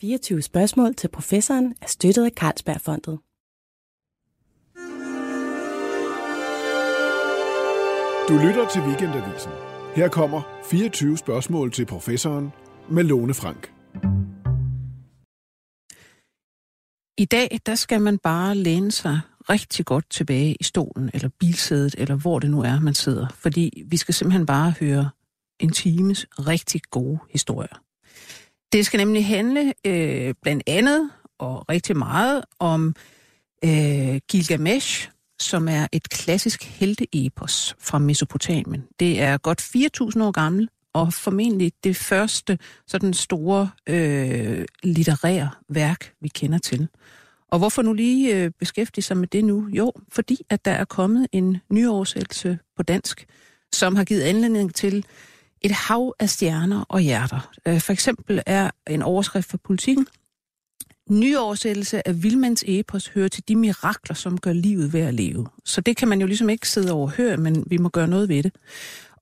24 spørgsmål til professoren er støttet af Carlsbergfondet. Du lytter til Weekendavisen. Her kommer 24 spørgsmål til professoren med Lone Frank. I dag, der skal man bare læne sig rigtig godt tilbage i stolen, eller bilsædet, eller hvor det nu er, man sidder. Fordi vi skal simpelthen bare høre en times rigtig gode historier. Det skal nemlig handle øh, blandt andet og rigtig meget om øh, Gilgamesh, som er et klassisk helteepos fra Mesopotamien. Det er godt 4.000 år gammel, og formentlig det første sådan store øh, litterære værk, vi kender til. Og hvorfor nu lige øh, beskæftige sig med det nu? Jo, fordi at der er kommet en nyoversættelse på dansk, som har givet anledning til et hav af stjerner og hjerter. Øh, for eksempel er en overskrift for politikken, Nyoversættelse af Vilmans epos hører til de mirakler, som gør livet værd at leve. Så det kan man jo ligesom ikke sidde og høre, men vi må gøre noget ved det.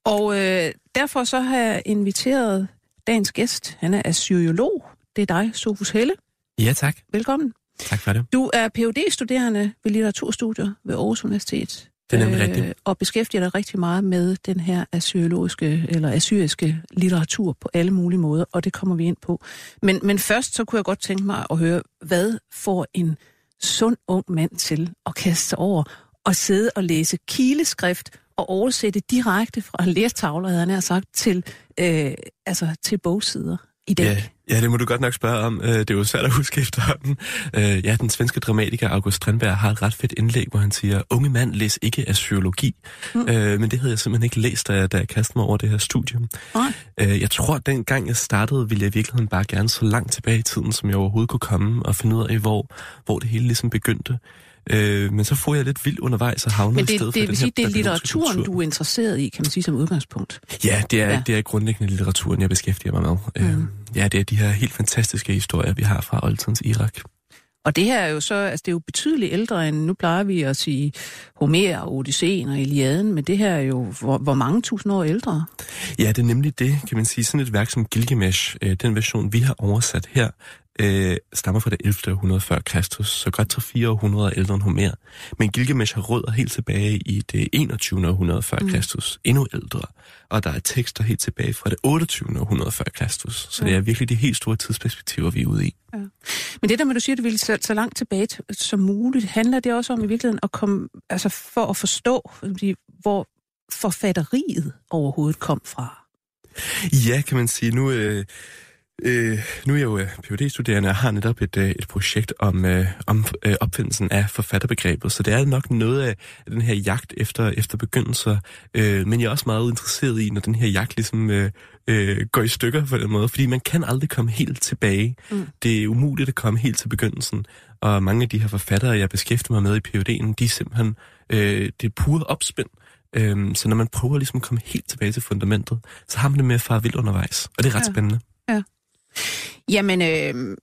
Og øh, derfor så har jeg inviteret dagens gæst. Han er assyriolog. Det er dig, Sofus Helle. Ja, tak. Velkommen. Tak for det. Du er phd studerende ved litteraturstudier ved Aarhus Universitet. Det er nemlig øh, rigtigt. Og beskæftiger dig rigtig meget med den her assyriologiske eller assyriske litteratur på alle mulige måder, og det kommer vi ind på. Men, men først så kunne jeg godt tænke mig at høre, hvad får en sund ung mand til at kaste sig over og sidde og læse kileskrift og oversætte direkte fra lertavler, havde han sagt, til, øh, altså, til bogsider i dag? Ja, ja, det må du godt nok spørge om. Øh, det er jo svært at huske efterhånden. Øh, ja, den svenske dramatiker August Strindberg har et ret fedt indlæg, hvor han siger, unge mand, læs ikke assyriologi. Mm. Øh, men det havde jeg simpelthen ikke læst, da jeg, da jeg kastede mig over det her studium. Mm. Jeg tror, at dengang jeg startede, ville jeg i virkeligheden bare gerne så langt tilbage i tiden, som jeg overhovedet kunne komme, og finde ud af, hvor, hvor det hele ligesom begyndte. Øh, men så får jeg lidt vildt undervejs og havner et sted det, det vil sige, det er litteraturen, kultur. du er interesseret i, kan man sige som udgangspunkt? Ja, det er, ja. det er grundlæggende litteraturen, jeg beskæftiger mig med. Mm. Øh, ja, det er de her helt fantastiske historier, vi har fra oldtidens Irak. Og det her er jo så, altså det er jo betydeligt ældre end, nu plejer vi at sige Homer og Odysseen og Iliaden, men det her er jo hvor, hvor mange tusind år ældre? Ja, det er nemlig det, kan man sige. Sådan et værk som Gilgamesh, øh, den version, vi har oversat her, øh, stammer fra det 11. århundrede før Kristus, så godt 3-4 århundreder ældre end Homer. Men Gilgamesh har rødder helt tilbage i det 21. århundrede før mm. Kristus, endnu ældre. Og der er tekster helt tilbage fra det 28. århundrede før Kristus. Så ja. det er virkelig de helt store tidsperspektiver, vi er ude i. Ja. Men det der med, du siger, at du vil så, så langt tilbage som muligt, handler det også om i virkeligheden at komme, altså for at forstå, hvor forfatteriet overhovedet kom fra? Ja, kan man sige. Nu... Øh, Øh, nu er jeg jo øh, phd studerende og har netop et, øh, et projekt om, øh, om øh, opfindelsen af forfatterbegrebet, så det er nok noget af den her jagt efter, efter begyndelser, øh, men jeg er også meget interesseret i, når den her jagt ligesom øh, øh, går i stykker på den måde, fordi man kan aldrig komme helt tilbage. Mm. Det er umuligt at komme helt til begyndelsen, og mange af de her forfattere, jeg beskæftiger mig med i PhD'en, de er simpelthen, øh, det er pure opspind. Øhm, så når man prøver ligesom at komme helt tilbage til fundamentet, så har man det med at fare vildt undervejs, og det er ret ja. spændende. Ja. Jamen, øh,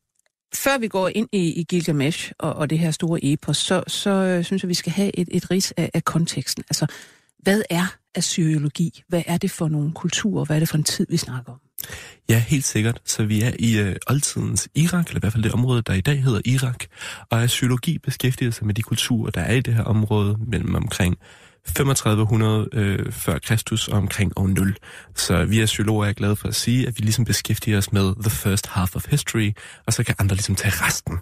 før vi går ind i, i Gilgamesh og, og det her store epos, så, så øh, synes jeg, vi skal have et, et ris af, af konteksten. Altså, hvad er assyriologi? Hvad er det for nogle kulturer? Hvad er det for en tid, vi snakker om? Ja, helt sikkert. Så vi er i øh, oldtidens Irak, eller i hvert fald det område, der i dag hedder Irak. Og assyriologi beskæftiger sig med de kulturer, der er i det her område, mellem omkring 3500 øh, før Kristus og omkring år 0. Så vi psykologer er glade for at sige, at vi ligesom beskæftiger os med the first half of history, og så kan andre ligesom tage resten.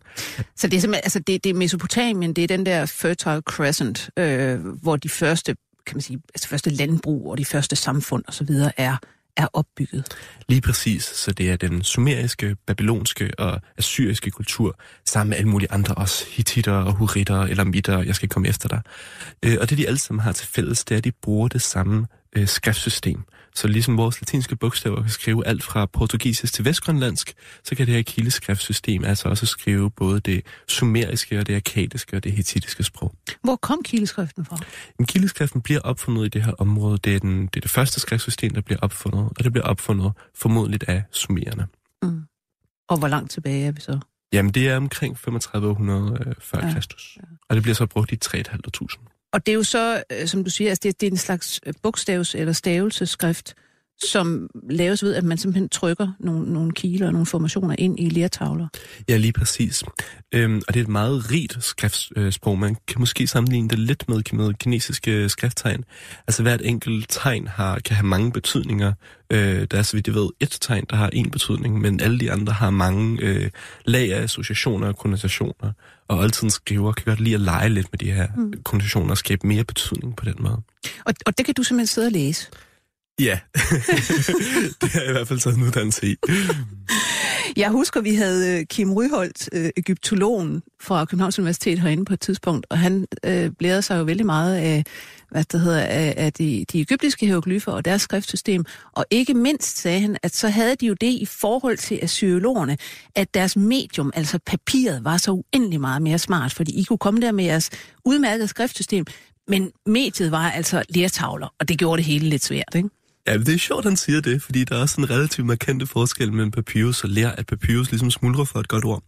Så det er simpelthen, altså det, det er Mesopotamien, det er den der fertile crescent, øh, hvor de første kan man sige, altså første landbrug og de første samfund osv. er er opbygget. Lige præcis, så det er den sumeriske, babylonske og assyriske kultur, sammen med alle mulige andre, også hititter og huritter eller mitter, jeg skal komme efter dig. Øh, og det de alle sammen har til fælles, det er, at de bruger det samme øh, skriftsystem. Så ligesom vores latinske bogstaver kan skrive alt fra portugisisk til vestgrønlandsk, så kan det her kildeskriftsystem altså også skrive både det sumeriske og det akkadiske og det hetitiske sprog. Hvor kom kildeskriften fra? En kildeskriften bliver opfundet i det her område. Det er, den, det er det første skriftsystem, der bliver opfundet, og det bliver opfundet formodligt af sumerierne. Mm. Og hvor langt tilbage er vi så? Jamen, det er omkring 3500 øh, før ja, Kristus. Ja. Og det bliver så brugt i 3.500. Og det er jo så, øh, som du siger, altså det, det er en slags øh, bogstavs- eller stavelseskrift, som laves ved, at man simpelthen trykker nogle, nogle kiler og nogle formationer ind i lertavler. Ja, lige præcis. Øhm, og det er et meget rigt skriftsprog. Man kan måske sammenligne det lidt med, med kinesiske skrifttegn. Altså hvert enkelt tegn har, kan have mange betydninger. Øh, der er, så vidt jeg ved, et tegn, der har en betydning, men alle de andre har mange øh, lag af associationer og konnotationer. Og altid skriver kan godt lide at lege lidt med de her mm. konnotationer og skabe mere betydning på den måde. Og, og det kan du simpelthen sidde og læse? Ja, det har jeg i hvert fald taget en uddannelse i. Jeg husker, vi havde øh, Kim Ryholt, øh, egyptologen fra Københavns Universitet herinde på et tidspunkt, og han øh, blærede sig jo vældig meget af, hvad det hedder, af, af de, de egyptiske hieroglyfer og deres skriftsystem. Og ikke mindst sagde han, at så havde de jo det i forhold til assyologerne, at deres medium, altså papiret, var så uendelig meget mere smart, fordi I kunne komme der med jeres udmærkede skriftsystem, men mediet var altså lertavler, og det gjorde det hele lidt svært, ikke? Ja, det er sjovt, han siger det, fordi der er også en relativt markante forskel mellem papyrus og lær, at papyrus ligesom smuldrer for et godt ord.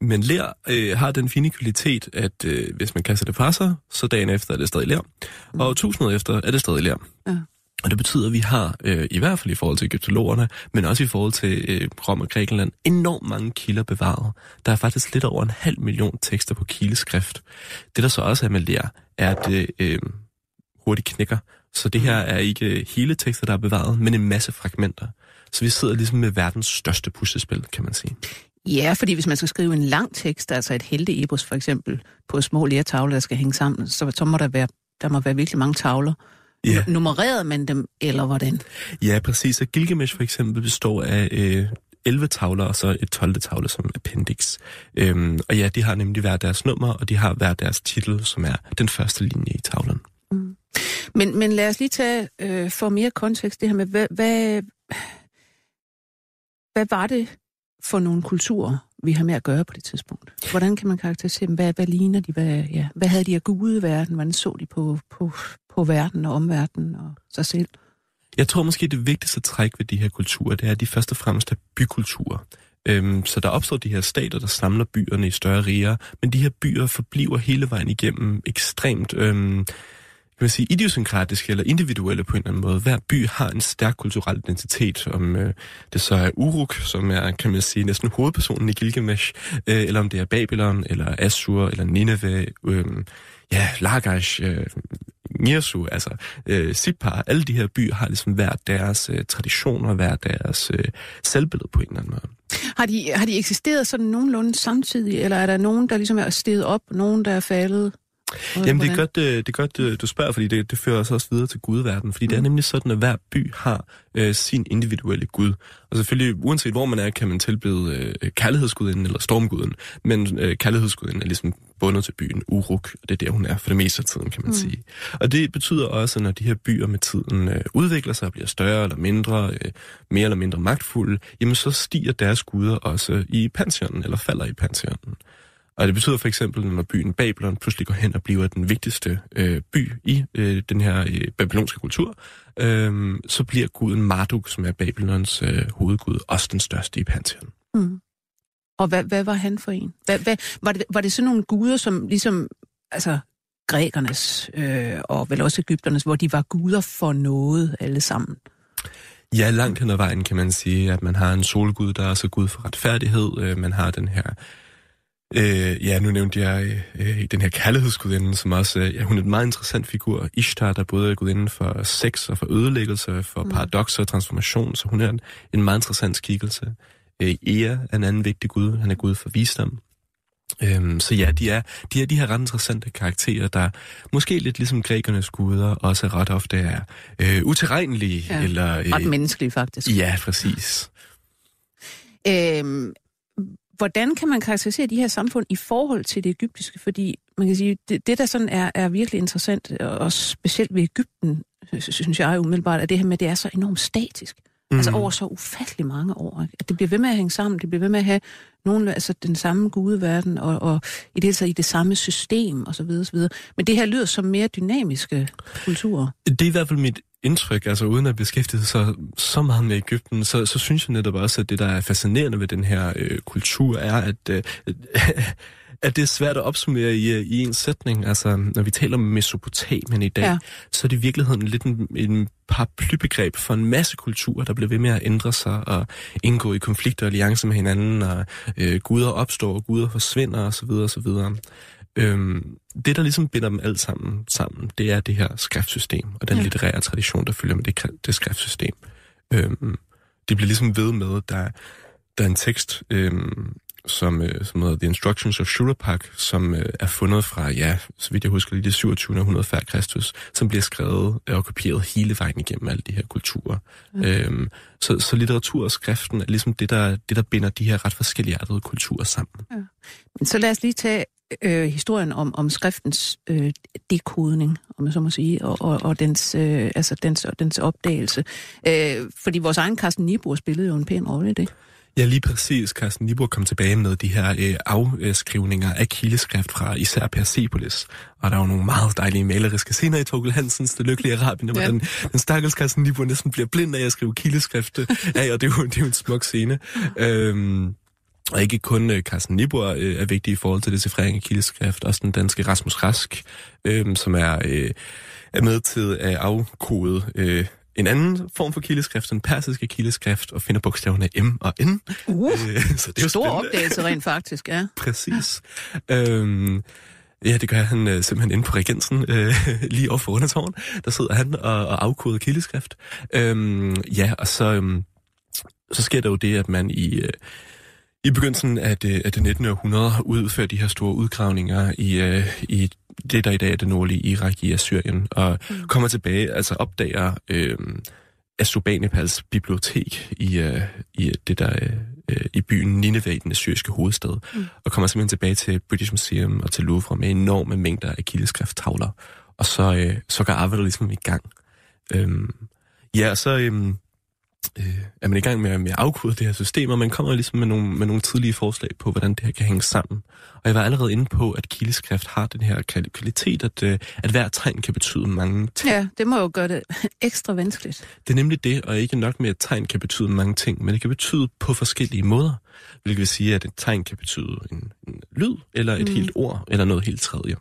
Men lær øh, har den fine kvalitet, at øh, hvis man kaster det fra sig, så dagen efter er det stadig lær, mm. og tusind år efter er det stadig lær. Ja. Og det betyder, at vi har, øh, i hvert fald i forhold til egyptologerne, men også i forhold til øh, Rom og Grækenland, enormt mange kilder bevaret. Der er faktisk lidt over en halv million tekster på kildeskrift. Det, der så også er med lær, er, at det øh, hurtigt knækker. Så det her er ikke hele tekster, der er bevaret, men en masse fragmenter. Så vi sidder ligesom med verdens største puslespil, kan man sige. Ja, fordi hvis man skal skrive en lang tekst, altså et helteepos for eksempel, på små lærtavler, der skal hænge sammen, så, så må der være, der må være virkelig mange tavler. Ja. Nummererede man dem, eller hvordan? Ja, præcis. Og Gilgamesh for eksempel består af øh, 11 tavler og så et 12. tavle som appendix. Øhm, og ja, de har nemlig hver deres nummer, og de har hver deres titel, som er den første linje i tavlen. Men, men lad os lige tage øh, for mere kontekst det her med, hvad, hvad, hvad var det for nogle kulturer, vi har med at gøre på det tidspunkt? Hvordan kan man karakterisere dem? Hvad, hvad ligner de? Hvad, ja, hvad havde de af gude i verden? Hvordan så de på, på, på verden og omverdenen og sig selv? Jeg tror måske, det vigtigste træk ved de her kulturer, det er, at de først og fremmest er bykulturer. Øhm, så der opstår de her stater, der samler byerne i større riger, men de her byer forbliver hele vejen igennem ekstremt øhm, man sige, idiosynkratiske eller individuelle på en eller anden måde. Hver by har en stærk kulturel identitet, om øh, det så er Uruk, som er, kan man sige, næsten hovedpersonen i Gilgamesh, øh, eller om det er Babylon, eller Assur, eller Nineveh, øh, ja, Lagash, øh, Nirsu, altså øh, Sipar, alle de her byer har ligesom hver deres øh, traditioner, hver deres øh, selvbillede på en eller anden måde. Har de, har de eksisteret sådan nogenlunde samtidig, eller er der nogen, der ligesom er steget op, nogen, der er faldet? Jamen, det er, godt, øh, det er godt, øh, du spørger, fordi det, det fører os også videre til gudverden. Fordi mm. det er mm. nemlig sådan, at hver by har øh, sin individuelle gud. Og selvfølgelig, uanset hvor man er, kan man tilbede øh, kærlighedsguden eller stormguden. Men øh, kærlighedsguden er ligesom bundet til byen Uruk, og det er der, hun er for det meste af tiden, kan man mm. sige. Og det betyder også, at når de her byer med tiden øh, udvikler sig og bliver større eller mindre, øh, mere eller mindre magtfulde, jamen så stiger deres guder også i pantheonen, eller falder i pantheonen. Og det betyder for eksempel, når byen Babylon pludselig går hen og bliver den vigtigste øh, by i øh, den her øh, babylonske kultur, øh, så bliver guden Marduk, som er Babylons øh, hovedgud, også den største i Pantheon. Mm. Og hvad, hvad var han for en? Hvad, hvad, var, det, var det sådan nogle guder, som ligesom, altså grækernes øh, og vel også Ægypternes, hvor de var guder for noget alle sammen? Ja, langt hen ad vejen kan man sige, at man har en solgud, der er så gud for retfærdighed. Øh, man har den her Øh, ja, nu nævnte jeg øh, den her kærlighedsgudinde, som også øh, ja, hun er en meget interessant figur. Ishtar, der både er gudinde for sex og for ødelæggelse, for mm. paradoxer og transformation, så hun er en, en meget interessant skikkelse. Øh, Ea er en anden vigtig gud. Han er gud for visdom. Øhm, så ja, de er, de er de her ret interessante karakterer, der måske lidt ligesom grækernes guder også ret ofte er øh, uterrenlige. Ja, eller, øh, ret menneskelige faktisk. Ja, præcis. Øhm, hvordan kan man karakterisere de her samfund i forhold til det egyptiske? Fordi man kan sige, det, det der sådan er, er virkelig interessant, og specielt ved Ægypten, øh, synes jeg umiddelbart, at det her med, at det er så enormt statisk. Mm. Altså over så ufattelig mange år. Ikke? At det bliver ved med at hænge sammen, det bliver ved med at have nogen, altså den samme gudeverden, og, og i det hele taget i det samme system, osv. osv. Men det her lyder som mere dynamiske kulturer. Det er i hvert fald mit indtryk, altså uden at beskæftige sig så meget med Ægypten, så, så synes jeg netop også, at det, der er fascinerende ved den her øh, kultur, er, at, øh, at det er svært at opsummere i, øh, i en sætning. Altså, når vi taler om Mesopotamien i dag, Ja. så er det i virkeligheden lidt en, en paraplybegreb for en masse kulturer, der bliver ved med at ændre sig og indgå i konflikter og alliancer med hinanden, og øh, guder opstår, og guder forsvinder osv. osv. Øhm, det, der ligesom binder dem alt sammen sammen, det er det her skriftsystem, og den Ja. litterære tradition, der følger med det, det skriftsystem. Øhm, det bliver ligesom ved med, der, der er en tekst, øhm, som, øh, som hedder The Instructions of Shurupak, som øh, er fundet fra, ja, så vidt jeg husker lige det 27. århundrede før Kristus, som bliver skrevet og kopieret hele vejen igennem alle de her kulturer. Mm. Øhm, så, så litteratur og skriften er ligesom det der, det, der binder de her ret forskelligartede kulturer sammen. Men så lad os lige tage øh, historien om, om skriftens øh, dekodning, om man så må sige, og, og, og dens, øh, altså dens, og dens opdagelse. Øh, fordi vores egen Carsten Niebuhr spillede jo en pæn rolle i det. Ja, lige præcis. Carsten Niebuhr kom tilbage med de her øh, afskrivninger af kildeskrift fra især Persepolis. Og der var nogle meget dejlige maleriske scener i Torkel Hansens Det Lykkelige Arabien, hvor Ja. ja. den, den stakkels Carsten Niebuhr næsten bliver blind af at skrive kildeskrift af, og det er jo, det er jo en smuk scene. Øhm, og ikke kun øh, Carsten Niebuhr øh, er vigtig i forhold til decifrering af kildeskrift, også den danske Rasmus Rask, øh, som er, øh, er med til at afkode øh, en anden form for kildeskrift, den persiske kildeskrift, og finder bogstaverne M og N. Uh, Øh, så det er stor spændende. opdagelse rent faktisk, ja. Præcis. øhm, ja, det gør han øh, simpelthen inde på Regensen, øh, lige over for Rundetårn. Der sidder han og, og afkoder kildeskrift. Øhm, ja, og så, øhm, så sker der jo det, at man i... Øh, i begyndelsen af det, af det 19. århundrede udfører de her store udgravninger i, øh, i det, der i dag er det nordlige Irak i Assyrien, og mm. kommer tilbage, altså opdager øh, Assurbanipals bibliotek i, øh, i det der øh, i byen Nineveh den assyriske hovedstad, mm. og kommer simpelthen tilbage til British Museum og til Louvre med enorme mængder af kildeskrifttavler, og så, øh, så går arbejdet ligesom i gang. Øhm, ja, så øhm, øh, er man i gang med, med at afkode det her system, og man kommer ligesom med nogle, med nogle tidlige forslag på, hvordan det her kan hænge sammen. Og jeg var allerede inde på, at kildeskrift har den her kvali- kvalitet, at, øh, at hver tegn kan betyde mange ting. Ja, det må jo gøre det ekstra vanskeligt. Det er nemlig det, og ikke nok med, at tegn kan betyde mange ting, men det kan betyde på forskellige måder. Hvilket vil sige, at et tegn kan betyde en, en lyd, eller et mm. helt ord, eller noget helt tredje.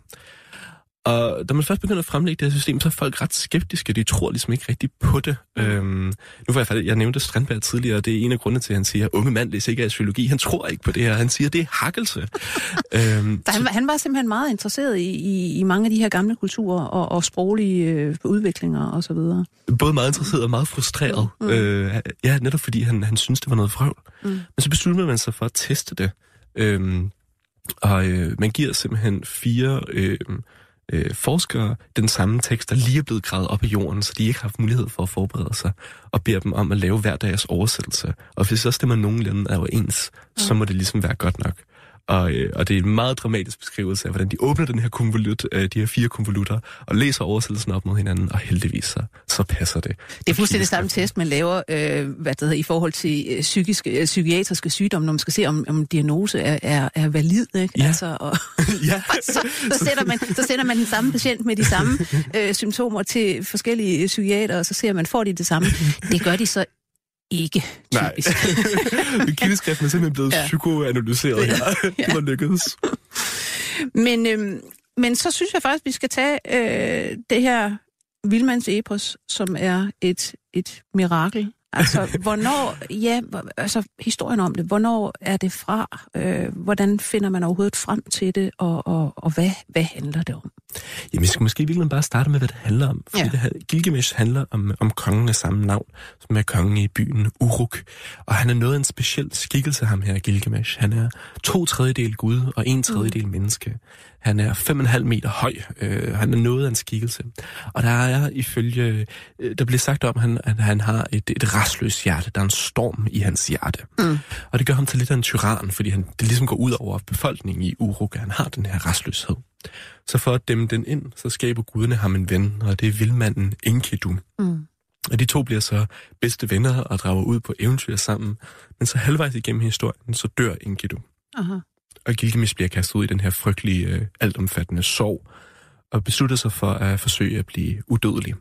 Og da man først begynder at fremlægge det her system, så er folk ret skeptiske. De tror ligesom ikke rigtig på det. Øhm, nu var jeg faktisk, jeg nævnte Strandberg tidligere, og det er en af grundene til, at han siger, unge mand læser ikke astrologi. Han tror ikke på det her. Han siger, det er hakkelse. øhm, Så han, han var simpelthen meget interesseret i, i, i mange af de her gamle kulturer og, og sproglige øh, udviklinger og så videre. både meget interesseret og meget frustreret. Mm. Øh, ja, netop fordi han, han synes, det var noget vrøvl. Mm. Men så besluttede man sig for at teste det. Øhm, og øh, man giver simpelthen fire øh, øh, forskere den samme tekst, der lige er blevet gravet op i jorden, så de ikke har haft mulighed for at forberede sig, og beder dem om at lave hver deres oversættelse. Og hvis så stemmer nogenlunde er ens, så må det ligesom være godt nok. Og, øh, og det er en meget dramatisk beskrivelse af, hvordan de åbner den her konvolut, øh, de her fire konvolutter, og læser oversættelsen op mod hinanden, og heldigvis så, så passer det. Det er fuldstændig samme test, man laver øh, hvad det hedder, i forhold til øh, psykiske, øh, psykiatriske sygdomme, når man skal se, om, om diagnose er, er, er valid. Ikke? Ja. Altså, og, ja. så, så, sætter man, så sender man den samme patient med de samme øh, symptomer til forskellige psykiater, og så ser man, får de det samme. Det gør de så ikke, Nej. typisk. Kildeskriften er simpelthen blevet Ja. psykoanalyseret her. Det var lykkedes. Men, øhm, men så synes jeg faktisk, vi skal tage øh, det her Vilmans epos, som er et, et mirakel. Altså, hvornår, ja, altså historien om det, hvornår er det fra? Øh, hvordan finder man overhovedet frem til det, og, og, og hvad, hvad handler det om? Jamen, vi skal måske i virkeligheden bare starte med, hvad det handler om. Fordi Ja. ja. det her, Gilgamesh handler om, om kongen af samme navn, som er kongen i byen Uruk. Og han er noget af en speciel skikkelse, ham her, Gilgamesh. Han er to tredjedel Gud og en tredjedel mm. menneske. Han er fem og en halv meter høj. Øh, han er noget af en skikkelse. Og der er ifølge... Øh, der bliver sagt om, han, at han har et, et restløst hjerte. Der er en storm i hans hjerte. Mm. Og det gør ham til lidt af en tyran, fordi han, det ligesom går ud over befolkningen i Uruk, at han har den her restløshed. Så for at dæmme den ind, så skaber guderne ham en ven, og det er vildmanden Enkidu. Mm. Og de to bliver så bedste venner og drager ud på eventyr sammen. Men så halvvejs igennem historien, så dør Enkidu. Aha. Og Gilgamesh bliver kastet ud i den her frygtelige, øh, altomfattende sorg, og beslutter sig for at forsøge at blive udødelig.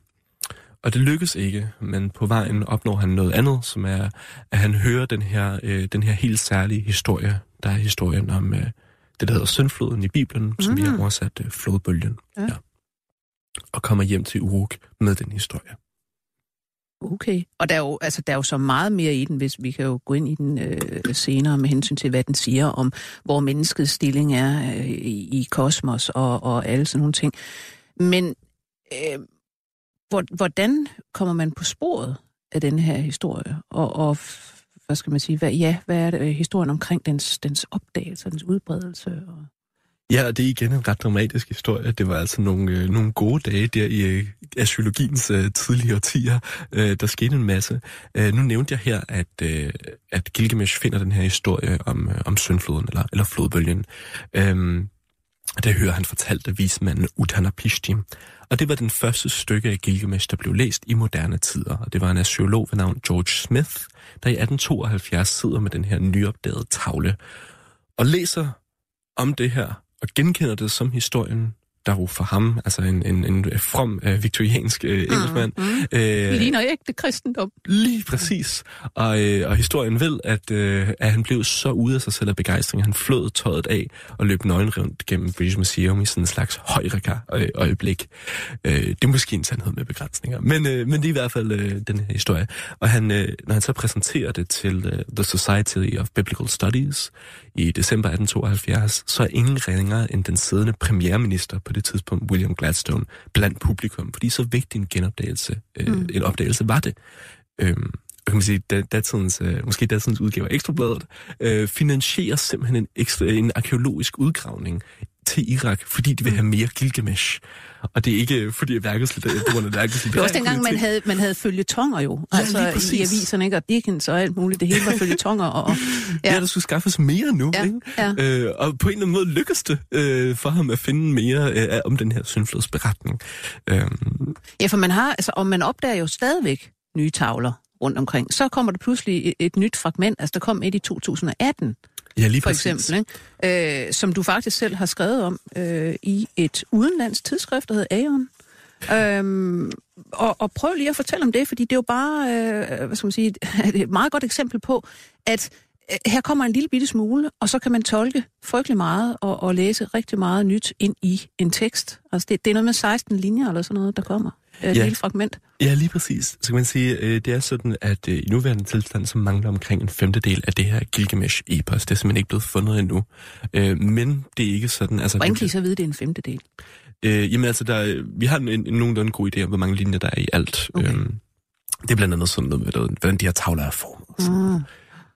Og det lykkes ikke, men på vejen opnår han noget andet, som er, at han hører den her, øh, den her helt særlige historie, der er historien om øh, det, der hedder syndfloden i Bibelen, mm. som vi har Mhm. oversat øh, flodbølgen. Ja. Ja. Og kommer hjem til Uruk med den historie. Okay. Og der er, jo, altså, der er jo så meget mere i den, hvis vi kan jo gå ind i den øh, senere med hensyn til, hvad den siger om, hvor menneskets stilling er øh, i, i kosmos og, og alle sådan nogle ting. Men øh, hvor, hvordan kommer man på sporet af den her historie? Og, og hvad skal man sige, hvad, ja, hvad er det, øh, historien omkring dens, dens opdagelse, dens udbredelse? Og... Ja, og det er igen en ret dramatisk historie. Det var altså nogle, øh, nogle gode dage der i øh, astrologiens øh, tidlige årtier. Øh, der skete en masse. Øh, nu nævnte jeg her, at, øh, at Gilgamesh finder den her historie om, øh, om syndfloden, eller, eller flodbølgen. Øh, det hører han fortalt af vismanden Utanapishtim. Og det var den første stykke af Gilgamesh, der blev læst i moderne tider. Og det var en astrolog ved navn George Smith, der i 1872 sidder med den her nyopdagede tavle og læser om det her, og genkender det som historien, der jo for ham, altså en, en, en from uh, viktoriansk uh, engelskmand. Mm. Øh, Det ligner ægte kristendom. Lige præcis. Og, øh, og historien vil, at, øh, at han blev så ude af sig selv af begejstring, at han flød tøjet af og løb nøgen rundt gennem British Museum i sådan en slags højreka-øjeblik. Øh, det er måske en sandhed med begrænsninger, men, øh, men det er i hvert fald øh, den her historie. Og han, øh, når han så præsenterer det til øh, The Society of Biblical Studies i december 1872, så er ingen ringere end den siddende premierminister på det tidspunkt, William Gladstone, blandt publikum, fordi så vigtig en genopdagelse, øh, mm. en opdagelse var det. Øhm, kan man sige, dat, datidens, øh, måske datidens udgave af Ekstrabladet, øh, finansierer simpelthen en, ekstra, en arkeologisk udgravning til Irak, fordi de vil have mere Gilgamesh. Og det er ikke fordi værkets på grund af værkets Det var også dengang, man havde, man havde følgetonger jo. Ja, altså lige i aviserne, ikke? Og Dickens og alt muligt. Det hele var følgetonger. Og, og, Ja, ja. der skulle skaffes mere nu, Ja, ikke? ja. Øh, og på en eller anden måde lykkedes det øh, for ham at finde mere øh, om den her syndflodsberetning. Øhm, ja, for man har, altså, og man opdager jo stadigvæk nye tavler rundt omkring. Så kommer der pludselig et, et nyt fragment. Altså, der kom et i 2018, ja, lige for præcis. eksempel, ikke? Øh, som du faktisk selv har skrevet om øh, i et udenlands tidsskrift, der hedder Aeon. Øhm, og, og prøv lige at fortælle om det, fordi det er jo bare, øh, hvad skal man sige, et meget godt eksempel på, at øh, her kommer en lille bitte smule, og så kan man tolke frygtelig meget og, og læse rigtig meget nyt ind i en tekst. Altså det, det er noget med 16 linjer eller sådan noget, der kommer. Et Ja. lille fragment. Ja, lige præcis. Så kan man sige, øh, det er sådan, at øh, i nuværende tilstand, så mangler omkring en femtedel af det her Gilgamesh-epos. Det er simpelthen ikke blevet fundet endnu. Øh, men det er ikke sådan... Altså, Hvordan kan I så vide, det er en femtedel? Øh, jamen altså, der, er- vi har en, en, en nogenlunde god idé om, hvor mange linjer der er i alt. Okay. Øhm, det er blandt andet sådan noget med, hvordan- hvordan de her tavler er formet. Mm.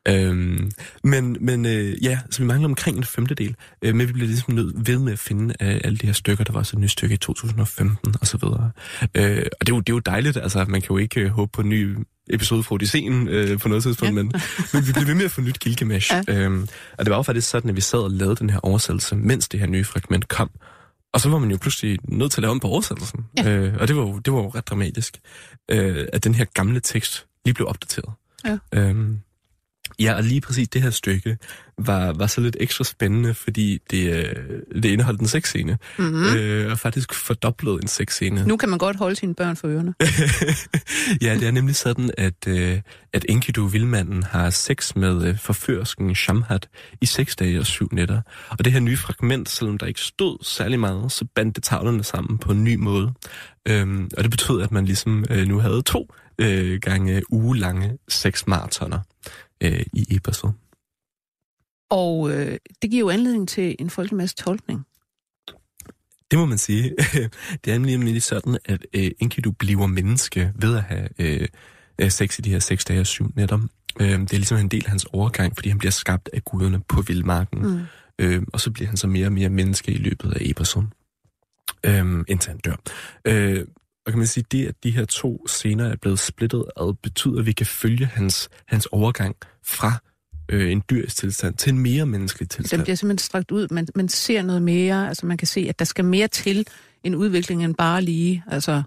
Øhm, men men øh, ja, så vi mangler omkring en femtedel. Øh, men vi bliver ligesom nødt ved med at finde øh, alle de her stykker. Der var også et nyt stykke i 2015 og så videre. Øh, og det er, jo, det er jo dejligt. Altså, man kan jo ikke øh, håbe på en ny episode fra Odysseen øh, på noget tidspunkt, Ja. men, men vi bliver ved med at få nyt Gilgamesh. Ja. Øhm, og det var jo faktisk sådan, at vi sad og lavede den her oversættelse, mens det her nye fragment kom. Og så var man jo pludselig nødt til at lave om på oversættelsen. Ja. Øh, og det var, jo, det var jo ret dramatisk, øh, at den her gamle tekst lige blev opdateret. Ja. Øhm, ja, og lige præcis det her stykke var, var så lidt ekstra spændende, fordi det, øh, det indeholdt en sexscene. Mm-hmm. Øh, og faktisk fordoblet en sexscene. Nu kan man godt holde sine børn for ørerne. ja, det er nemlig sådan, at, øh, at Enkidu, vildmanden, har sex med øh, forførsken Shamhat i seks dage og syv nætter. Og det her nye fragment, selvom der ikke stod særlig meget, så bandt det tavlerne sammen på en ny måde. Øhm, og det betød, at man ligesom øh, nu havde to øh, gange ugelange seks maratoner øh, i eposet. Og øh, det giver jo anledning til en frygtelig masse tolkning. Det må man sige. det er nemlig sådan, at øh, Enkidu bliver menneske ved at have øh, øh, sex i de her seks dage og syv nætter. Øh, det er ligesom en del af hans overgang, fordi han bliver skabt af guderne på vildmarken. Mm. Øh, og så bliver han så mere og mere menneske i løbet af episoden, øh, indtil han dør. Øh, og kan man sige, det at de her to scener er blevet splittet ad, betyder, at vi kan følge hans, hans overgang fra øh, en dyrisk tilstand til en mere menneskelig Den tilstand. bliver simpelthen strakt ud. Man, man ser noget mere. Altså man kan se, at der skal mere til en udvikling end bare lige. Altså,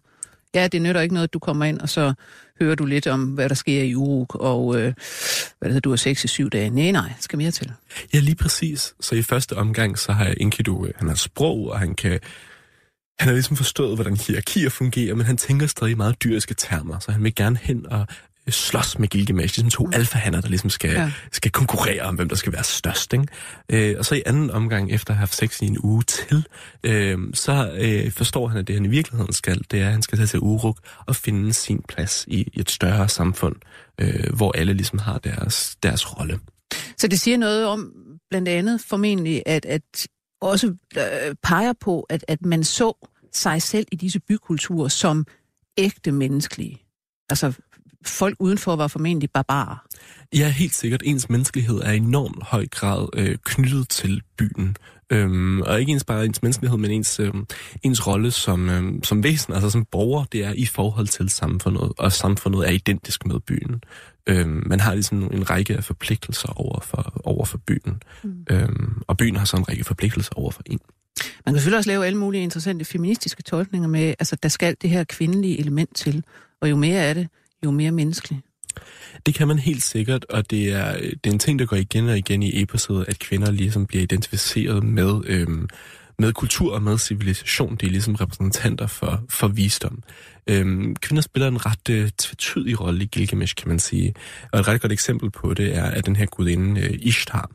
ja, det nytter ikke noget, at du kommer ind, og så hører du lidt om, hvad der sker i Uruk, og øh, hvad det hedder, du har sex i syv dage. Nej, nej, skal mere til. Ja, lige præcis. Så i første omgang, så har Enkidu, øh, han har sprog, og han kan... Han har ligesom forstået, hvordan hierarkier fungerer, men han tænker stadig i meget dyriske termer, så han vil gerne hen og slås med Gilgamesh, ligesom to alfahander, der ligesom skal. Ja. skal konkurrere om, hvem der skal være størst. Ikke? Øh, og så i anden omgang, efter at have haft sex i en uge til, øh, så øh, forstår han, at det han i virkeligheden skal, det er, at han skal tage til Uruk og finde sin plads i, i et større samfund, øh, hvor alle ligesom har deres, deres rolle. Så det siger noget om, blandt andet formentlig, at, at også øh, peger på, at, at man så sig selv i disse bykulturer som ægte menneskelige. Altså, folk udenfor var formentlig barbarer. Ja, helt sikkert. Ens menneskelighed er i enormt høj grad øh, knyttet til byen. Øhm, og ikke ens bare ens menneskelighed, men ens, øh, ens rolle som, øh, som væsen, altså som borger, det er i forhold til samfundet, og samfundet er identisk med byen. Øhm, man har ligesom en række af forpligtelser over for, over for byen, mm. øhm, og byen har så en række forpligtelser over for en. Man kan selvfølgelig også lave alle mulige interessante feministiske tolkninger med, altså der skal det her kvindelige element til, og jo mere af det, jo mere menneskelig. Det kan man helt sikkert, og det er, det er en ting, der går igen og igen i episodet, at kvinder ligesom bliver identificeret med, øhm, med kultur og med civilisation. De er ligesom repræsentanter for, for visdom. Øhm, kvinder spiller en ret øh, tvetydig rolle i Gilgamesh, kan man sige. Og et ret godt eksempel på det er, at den her gudinde øh, Ishtar,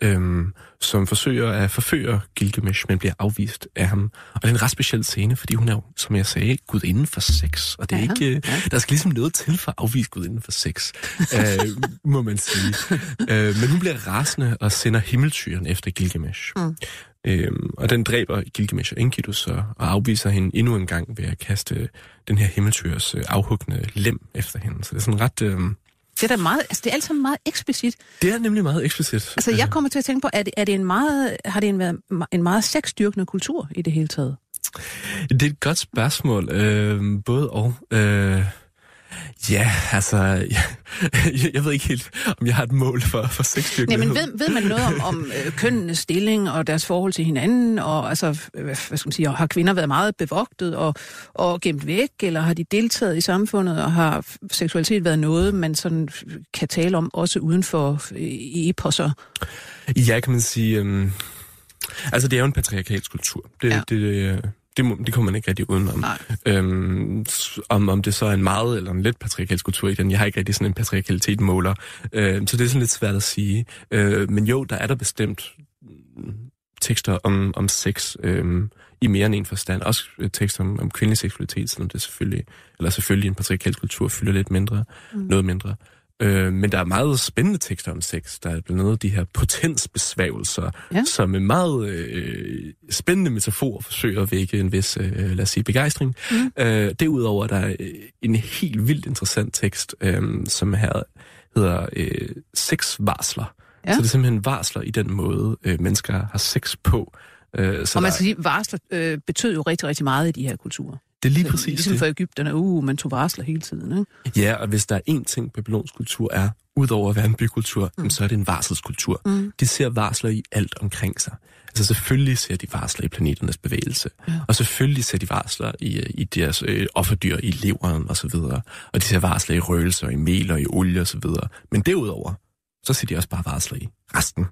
øhm, som forsøger at forføre Gilgamesh, men bliver afvist af ham. Og det er en ret speciel scene, fordi hun er jo, som jeg sagde, gudinden for sex. Og det er Ja, ikke, øh, ja. der skal ligesom noget til for at afvise gudinden for sex, øh, må man sige. øh, men hun bliver rasende og sender himmeltyren efter Gilgamesh. Mm. Øhm, og den dræber Gilgamesh og Enkidu så, og afviser hende endnu en gang ved at kaste den her himmeltyrs øh, afhuggende lem efter hende. Så det er sådan ret... Øh, Det er da meget, altså det er alt sammen meget eksplicit. det er nemlig meget eksplicit. Altså jeg kommer til at tænke på, er det, er det en meget, har det en, været en meget sexstyrkende kultur i det hele taget? Det er et godt spørgsmål. Øh, både og. Øh, ja, altså... Jeg, jeg ved ikke helt, om jeg har et mål for, for sexstyrkelighed. men ved, ved man noget om, om øh, kønnenes stilling og deres forhold til hinanden? Og altså, øh, hvad skal man sige, har kvinder været meget bevogtet og, og gemt væk, eller har de deltaget i samfundet, og har seksualitet været noget, man sådan kan tale om også uden for øh, eposser? Ja, kan man sige... Øh, altså, det er jo en patriarkalsk kultur. Det, ja. det, det, det, må, det kommer man ikke rigtig udenom. Nej. Øhm, om, om det så er en meget eller en let patriarkalsk kultur i den. Jeg har ikke rigtig sådan en patriarkalitet måler. Øh, så det er sådan lidt svært at sige. Øh, men jo, der er der bestemt tekster om, om sex øh, i mere end en forstand. Også øh, tekster om, om kvindelig seksualitet, selvom det selvfølgelig, eller selvfølgelig en patriarkalsk kultur fylder lidt mindre, mm. noget mindre. Øh, men der er meget spændende tekster om sex. Der er blandt andet de her potensbesvægelser, Ja. som med meget øh, spændende metaforer forsøger at vække en vis, øh, lad os sige, begejstring. Mm. Øh, derudover der er øh, en helt vildt interessant tekst, øh, som her hedder øh, sexvarsler. Ja. Så det er simpelthen varsler i den måde, øh, mennesker har sex på. Øh, så Og man skal sige, varsler øh, betød jo rigtig, rigtig meget i de her kulturer. Det er lige præcis ligesom det. for Ægypterne, uh, man tog varsler hele tiden, ikke? Ja, og hvis der er én ting, babylonsk kultur er, udover at være en bykultur, mm. så er det en varselskultur. Mm. De ser varsler i alt omkring sig. Altså selvfølgelig ser de varsler i planeternes bevægelse, ja. og selvfølgelig ser de varsler i, øh, i deres øh, offerdyr, i leveren og så videre. Og de ser varsler i røgelser, i mel og i olie og videre. Men derudover, så ser de også bare varsler i resten.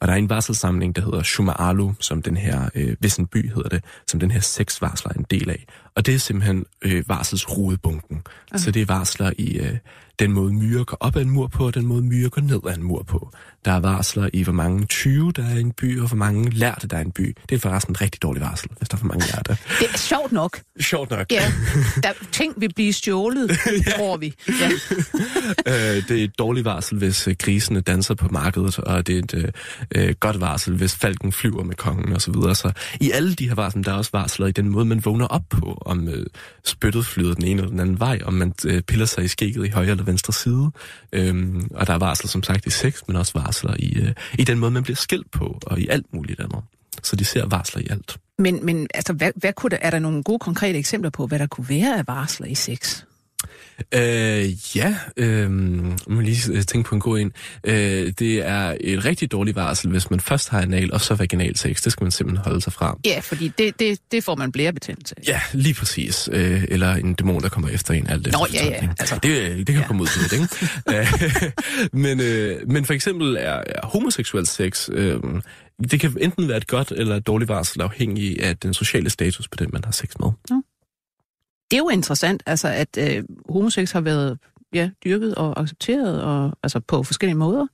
Og der er en varselsamling, der hedder Shuma'alu, som den her, øh, hvis en by hedder det, som den her seks varsler er en del af. Og det er simpelthen øh, varselsrodebunken. Okay. Så det er varsler i øh, den måde myrer går op ad en mur på, og den måde myrer går ned ad en mur på. Der er varsler i, hvor mange 20 der er i en by, og hvor mange lærte der er i en by. Det er forresten en rigtig dårlig varsel, hvis der er for mange lærte. Det er sjovt nok. Sjovt nok. Ja, der, ting vil blive stjålet, tror vi. Ja. øh, det er et dårligt varsel, hvis øh, grisene danser på markedet, og det er et øh, øh, godt varsel, hvis falken flyver med kongen og så videre. Så i alle de her varsler, der er også varsler i den måde, man vågner op på, om øh, spyttet flyder den ene eller den anden vej, om man øh, piller sig i skægget i højre eller venstre side. Øhm, og der er varsler, som sagt, i sex, men også varsler i, øh, i den måde, man bliver skilt på, og i alt muligt andet. Så de ser varsler i alt. Men, men altså, hvad, hvad kunne der, er der nogle gode konkrete eksempler på, hvad der kunne være af varsler i sex? Øh, ja, øh, må lige øh, tænke på en god en. Øh, det er et rigtig dårligt varsel, hvis man først har anal og så vaginal sex. Det skal man simpelthen holde sig fra. Ja, fordi det, det, det får man blærebetændelse. Ja, lige præcis. Øh, eller en dæmon, der kommer efter en. Alt Nå, efter ja, ja, altså. Det, øh, det kan Ja. ja. komme ud til lidt, ikke? Øh, men, øh, men for eksempel er, er homoseksuel sex... Øh, det kan enten være et godt eller et dårligt varsel, afhængig af den sociale status på den, man har sex med. Det er jo interessant, altså, at øh, homosex har været ja, dyrket og accepteret, og, altså på forskellige måder.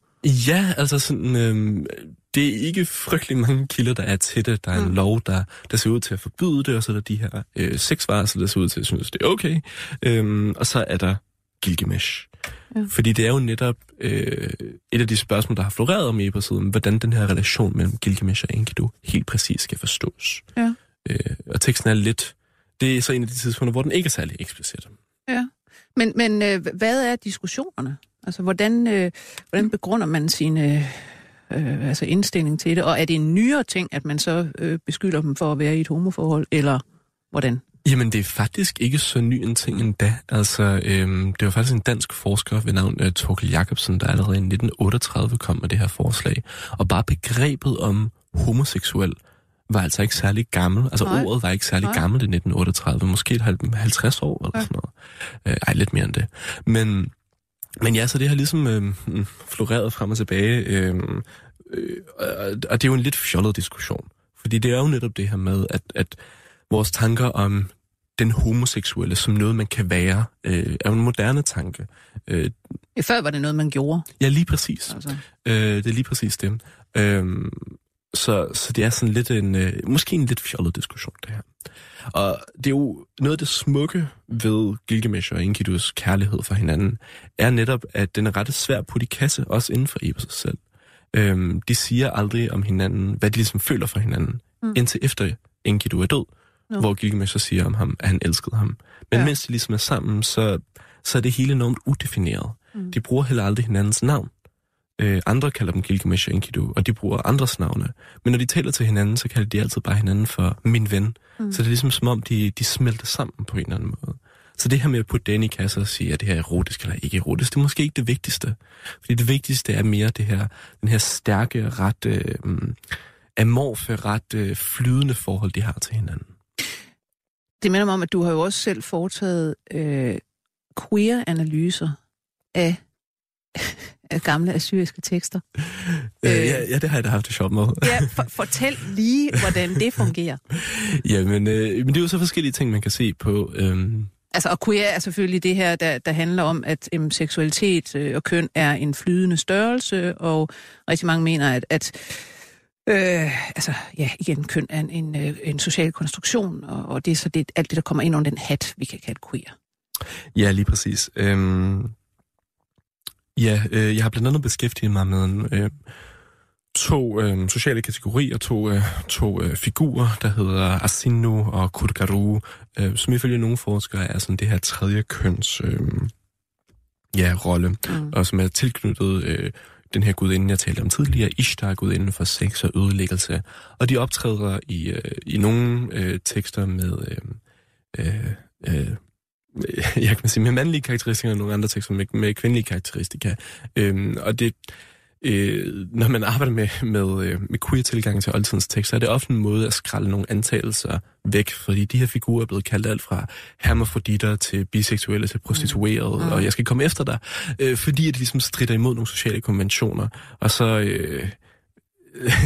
Ja, altså sådan, øhm, det er ikke frygtelig mange kilder, der er til det. Der er en Mm. lov, der, der ser ud til at forbyde det, og så er der de her øh, seks varsel, der ser ud til at synes, det er okay. Øhm, og så er der Gilgamesh. Ja. Fordi det er jo netop øh, et af de spørgsmål, der har floreret om i episode, hvordan den her relation mellem Gilgamesh og Enkidu helt præcis skal forstås. Ja. Øh, og teksten er lidt... Det er så en af de tidspunkter, hvor den ikke er særlig eksplicit. Ja. Men, men øh, hvad er diskussionerne? Altså, hvordan, øh, hvordan begrunder man sin øh, øh, altså indstilling til det? Og er det en nyere ting, at man så øh, beskylder dem for at være i et homoforhold, eller hvordan? Jamen, det er faktisk ikke så ny en ting endda. Altså, øhm, det var faktisk en dansk forsker ved navn uh, Torkel Jacobsen, der allerede i 1938 kom med det her forslag. Og bare begrebet om homoseksuel var altså ikke særlig gammel. Altså, Nej. ordet var ikke særlig Nej. gammelt i 1938. Måske et halv- 50 år eller Ja. sådan noget. Øh, ej, lidt mere end det. Men, men ja, så det har ligesom øh, mm, floreret frem og tilbage. Øh, øh, og, det er jo en lidt fjollet diskussion. Fordi det er jo netop det her med, at, at vores tanker om den homoseksuelle som noget, man kan være, øh, er jo en moderne tanke. Øh, før var det noget, man gjorde. ja, lige præcis. Altså. Øh, det er lige præcis det. Øh, så, så det er sådan lidt en, øh, måske en lidt fjollet diskussion, det her. Og det er jo noget af det smukke ved Gilgamesh og Enkidus kærlighed for hinanden, er netop, at den er ret svær at putte i kasse, også inden for eposet selv. Øhm, de siger aldrig om hinanden, hvad de ligesom føler for hinanden, Mm. indtil efter Enkidu er død, no. hvor Gilgamesh så siger om ham, at han elskede ham. Men Ja. mens de ligesom er sammen, så, så er det hele enormt udefineret. Mm. De bruger heller aldrig hinandens navn. Øh, andre kalder dem Gilgamesh og Enkidu, og de bruger andres navne. Men når de taler til hinanden, så kalder de altid bare hinanden for min ven. Mm. Mm. Så det er ligesom som om, de, de smelter sammen på en eller anden måde. Så det her med at putte den i kasse og sige, at det her er erotisk eller ikke erotisk, det er måske ikke det vigtigste. Fordi det vigtigste er mere det her, den her stærke, ret øh, amorfe, ret øh, flydende forhold, de har til hinanden. Det minder mig om, at du har jo også selv foretaget øh, queer-analyser af gamle assyriske tekster. Øh, Øh. ja, ja, det har jeg da haft det sjovt med. Ja, for, fortæl lige, hvordan det fungerer. ja, men, øh, men det er jo så forskellige ting, man kan se på. Øhm, Altså, og queer er selvfølgelig det her, der, der handler om, at øhm, seksualitet øh, og køn er en flydende størrelse, og rigtig mange mener, at, at øh, altså, ja, igen, køn er en, en, øh, en social konstruktion, og, og det er så det, alt det, der kommer ind under den hat, vi kan kalde queer. Ja, lige præcis. Øhm, ja, øh, jeg har blandt andet beskæftiget mig med en, øh, to øh, sociale kategorier, to, øh, to øh, figurer, der hedder Asinu og Kurgaru, øh, som ifølge nogle forskere er sådan det her tredje køns øh, ja, rolle, Mm. og som er tilknyttet øh, den her gudinde, jeg talte om tidligere, Ishtar, gudinden for sex og ødelæggelse. Og de optræder i, øh, i nogle øh, tekster med... Øh, øh, øh, jeg kan sige, med mandlige karakteristika, og nogle andre tekster med, med kvindelige karakteristika. Øhm, og det, øh, når man arbejder med, med, øh, med queer-tilgang til oldtidens tekster, er det ofte en måde at skralde nogle antagelser væk, fordi de her figurer er blevet kaldt alt fra hermafroditter til biseksuelle til prostituerede, Mm. mm. og jeg skal komme efter dig, øh, fordi at de ligesom strider imod nogle sociale konventioner, og så... Øh,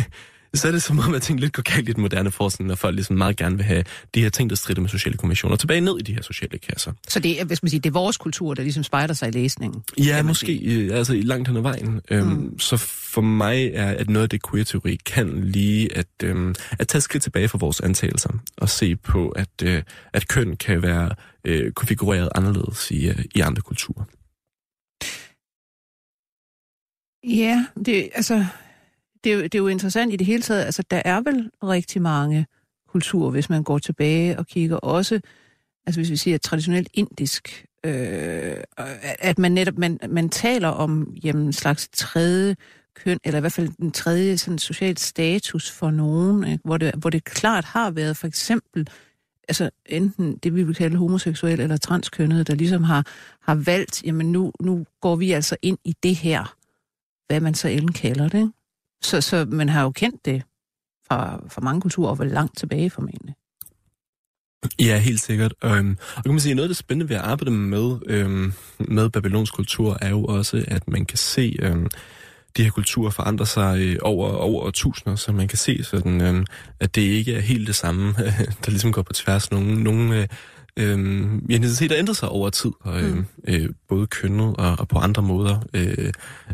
så er det som om, at ting lidt går galt i den moderne forskning, når folk ligesom meget gerne vil have de her ting, der strider med sociale konventioner, tilbage ned i de her sociale kasser. Så det er, hvis man siger, det er vores kultur, der ligesom spejder sig i læsningen. Ja, måske. Øh, altså i langt hen ad vejen. Øhm, Mm. Så for mig er, at noget af det queer-teori kan lige at, øhm, at tage skridt tilbage fra vores antagelser og se på, at, øh, at køn kan være øh, konfigureret anderledes i, øh, i andre kulturer. Ja, det, altså, det, er jo, det er jo interessant i det hele taget. Altså, der er vel rigtig mange kulturer, hvis man går tilbage og kigger også, altså hvis vi siger traditionelt indisk, øh, at man netop, man, man taler om jamen, en slags tredje køn, eller i hvert fald en tredje sådan, social status for nogen, ikke? Hvor, det, hvor det klart har været for eksempel altså enten det, vi vil kalde homoseksuel eller transkønnet, der ligesom har, har valgt, jamen nu, nu går vi altså ind i det her, hvad man så end kalder det. Så, så man har jo kendt det fra, fra mange kulturer, og vel langt tilbage formentlig. Ja, helt sikkert. Øhm, og kan man sige, noget af det spændende ved at arbejde med, øhm, med babylonsk kultur, er jo også, at man kan se øhm, de her kulturer forandre sig øh, over, over tusinder, så man kan se sådan, øhm, at det ikke er helt det samme, der ligesom går på tværs. Nogle, nogle, øh, øh, identitet har ændret sig over tid, og, øh, mm. øh, både kønnet og, og på andre måder. Øh,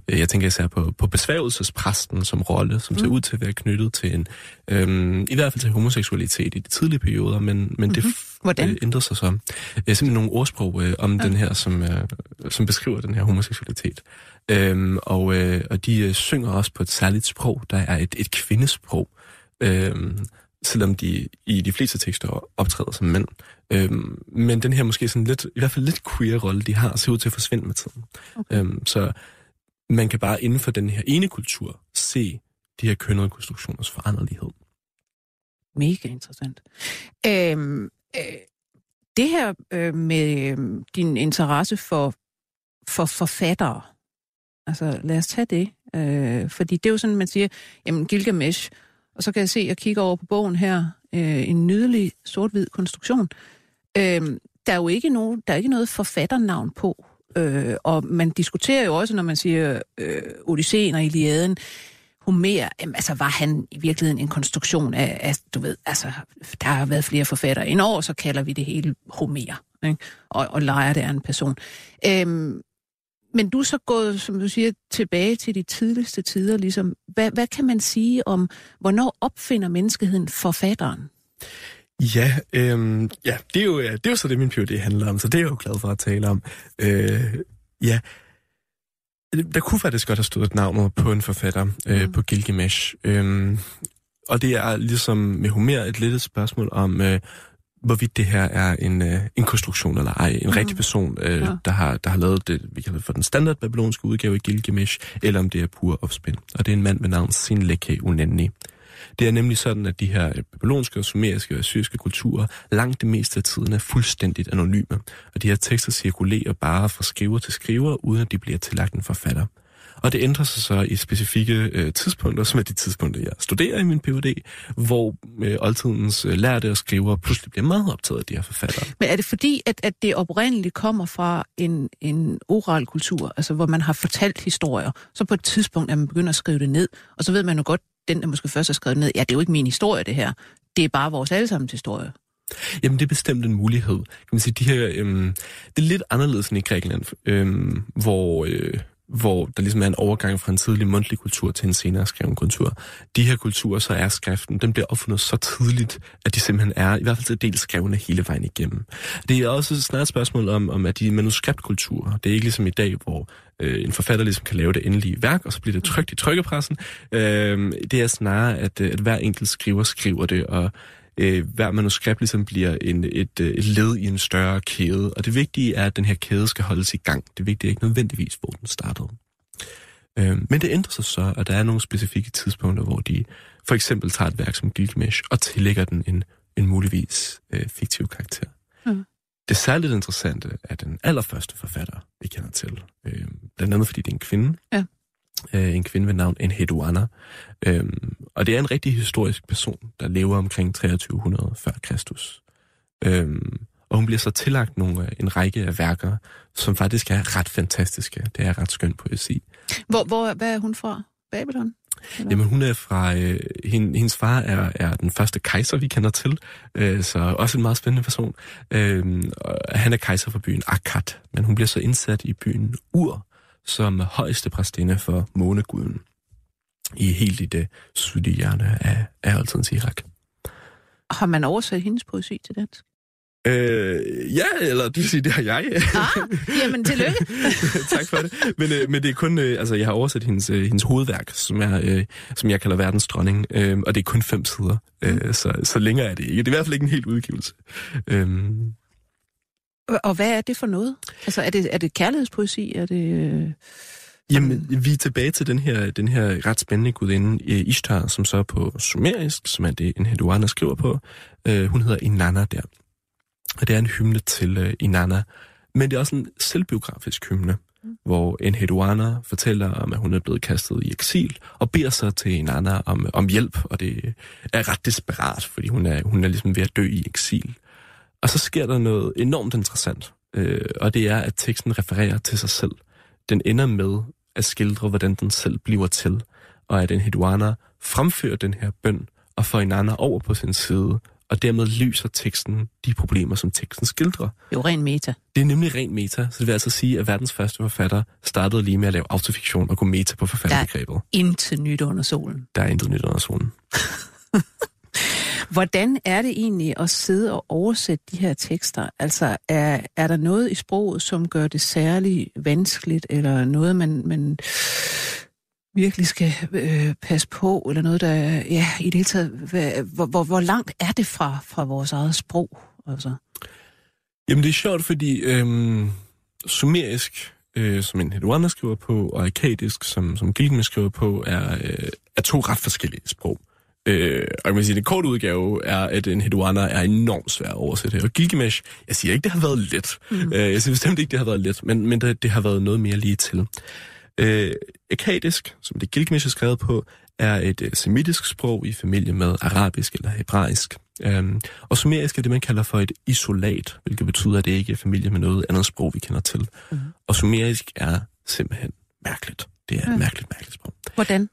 jeg tænker især på, på besværgelsespræsten som rolle, som mm. ser ud til at være knyttet til en, øh, i hvert fald til homoseksualitet i de tidlige perioder, men, men mm-hmm. det Hvordan? Øh, ændrede sig så. Øh, simpelthen nogle ordsprog øh, om ja. den her, som, øh, som beskriver den her homoseksualitet. Øhm, og, øh, og de øh, synger også på et særligt sprog, der er et, et kvindesprog, øhm, selvom de i de fleste tekster optræder som mænd. Øhm, men den her måske sådan lidt, i hvert fald lidt queer rolle, de har, ser ud til at forsvinde med tiden. Okay. Øhm, så man kan bare inden for den her ene kultur se de her kønnede konstruktioners foranderlighed. Mega interessant. Øhm, øh, det her øh, med øh, din interesse for, for forfattere, altså lad os tage det, øh, fordi det er jo sådan, man siger, jamen Gilgamesh, og så kan jeg se, at jeg kigger over på bogen her, øh, en nydelig sort-hvid konstruktion. Øh, der er jo ikke, nogen, der er ikke noget forfatternavn på, øh, og man diskuterer jo også, når man siger øh, Odysseen og Iliaden, Homer, jamen, altså var han i virkeligheden en konstruktion af, af, du ved, altså, der har været flere forfattere end år, så kalder vi det hele Homer, ikke? Og, og leger det er en person. Øhm, men du er så gået, som du siger, tilbage til de tidligste tider, ligesom. Hvad, hvad kan man sige om, hvornår opfinder menneskeheden forfatteren? Ja, øhm, ja det, er jo, det er jo så det, min PhD handler om, så det er jeg jo glad for at tale om. Øh, ja, der kunne faktisk godt have stået et navn på en forfatter, øh, mm. på Gilgamesh. Øhm, og det er ligesom med Homer et lidt et spørgsmål om, øh, hvorvidt det her er en, øh, en konstruktion eller ej. En mm. rigtig person, øh, ja. der, har, der har lavet det, vi kalder det for den standard babylonske udgave af Gilgamesh, eller om det er pur opspind. Og det er en mand med navn Sinleke Unenni. Det er nemlig sådan, at de her øh, babylonske sumeriske og syriske kulturer langt det meste af tiden er fuldstændigt anonyme, og de her tekster cirkulerer bare fra skriver til skriver, uden at de bliver tillagt en forfatter. Og det ændrer sig så i specifikke øh, tidspunkter, som er de tidspunkter, jeg studerer i min Ph.D., hvor øh, oldtidens øh, lærte og skriver pludselig bliver meget optaget af de her forfattere. Men er det fordi, at, at det oprindeligt kommer fra en, en oral kultur, altså hvor man har fortalt historier, så på et tidspunkt er man begynder at skrive det ned, og så ved man jo godt, den der måske først har skrevet ned, ja, det er jo ikke min historie, det her. Det er bare vores allesammens historie. Jamen, det er bestemt en mulighed. Kan man sige, de her, øhm, det er lidt anderledes end i Grækenland, øhm, hvor, øh, hvor der ligesom er en overgang fra en tidlig mundtlig kultur til en senere skreven kultur. De her kulturer, så er skriften, den bliver opfundet så tidligt, at de simpelthen er, i hvert fald til del skrevne hele vejen igennem. Det er også snart et spørgsmål om, om at de manuskriptkulturer. Det er ikke ligesom i dag, hvor øh, en forfatter ligesom kan lave det endelige værk, og så bliver det trygt i trykkepressen. Øh, det er snarere, at, øh, at hver enkelt skriver skriver det, og øh, hver manuskript ligesom bliver en, et, øh, et led i en større kæde. Og det vigtige er, at den her kæde skal holdes i gang. Det vigtige er ikke nødvendigvis, hvor den startede. Øh, men det ændrer sig så, at der er nogle specifikke tidspunkter, hvor de for eksempel tager et værk som Gilgamesh og tillægger den en, en muligvis øh, fiktiv karakter. Mm. Det særligt interessante er den allerførste forfatter, vi kender til. Øh, blandt andet fordi det er en kvinde. Ja øh, en kvinde ved navn Enheduanna. Øhm, og det er en rigtig historisk person, der lever omkring 2300 før Kristus. Øhm, og hun bliver så tillagt nogle, en række af værker, som faktisk er ret fantastiske. Det er ret skøn poesi. Hvor, hvor, hvad er hun fra? Babylon? Eller? Jamen hun er fra, øh, hende, hendes far er, er den første kejser, vi kender til, øh, så også en meget spændende person. Øh, han er kejser for byen Akkad, men hun bliver så indsat i byen Ur, som højeste præstinde for måneguden i helt i det sydlige hjørne af, af altidens Irak. Har man oversat hendes poesi til dansk? Øh, ja, eller det vil sige, det har jeg. Ah, jamen, tillykke. tak for det. Men, øh, men det er kun, øh, altså jeg har oversat hendes, øh, hendes hovedværk, som, er, øh, som jeg kalder Verdens Dronning, øh, og det er kun fem sider, øh, mm. så, så længere er det ikke. Det er i hvert fald ikke en helt udgivelse. Øh, og hvad er det for noget? Altså, er det, er det kærlighedspoesi? Er det... Øh... Jamen, vi er tilbage til den her, den her ret spændende gudinde Ishtar, som så på sumerisk, som er det, en Heduana skriver på. Øh, hun hedder Inanna der. Og det er en hymne til øh, Inanna. Men det er også en selvbiografisk hymne, mm. hvor en Heduana fortæller om, at hun er blevet kastet i eksil, og beder så til Inanna om, om hjælp, og det er ret desperat, fordi hun er, hun er ligesom ved at dø i eksil. Og så sker der noget enormt interessant, øh, og det er, at teksten refererer til sig selv. Den ender med at skildre, hvordan den selv bliver til, og at en Hedwana fremfører den her bøn og får en anden over på sin side, og dermed løser teksten de problemer, som teksten skildrer. Det er jo ren meta. Det er nemlig rent meta, så det vil altså sige, at verdens første forfatter startede lige med at lave autofiktion og gå meta på forfatterbegrebet. Intet nyt under solen. Der er intet nyt under solen. Hvordan er det egentlig at sidde og oversætte de her tekster? Altså, er, er der noget i sproget, som gør det særligt vanskeligt, eller noget, man, man virkelig skal øh, passe på, eller noget, der, ja, i det hele taget, hvad, hvor, hvor, hvor langt er det fra, fra vores eget sprog? Altså? Jamen, det er sjovt, fordi øhm, sumerisk, øh, som en Hedwana skriver på, og akkadisk, som, som Gilgamesh skriver på, er, øh, er to ret forskellige sprog. Øh, og kan man sige, den korte udgave er, at en Hedwana er enormt svær at oversætte. Og Gilgamesh, jeg siger ikke, det har været let. Mm. Øh, jeg siger bestemt ikke, det har været let, men, men det, det har været noget mere lige til. Øh, akkadisk, som det Gilgamesh er skrevet på, er et uh, semitisk sprog i familie med arabisk eller hebraisk. Um, og sumerisk er det, man kalder for et isolat, hvilket betyder, at det ikke er familie med noget andet sprog, vi kender til. Mm. Og sumerisk er simpelthen mærkeligt. Det er et mm. mærkeligt, mærkeligt sprog. Hvordan?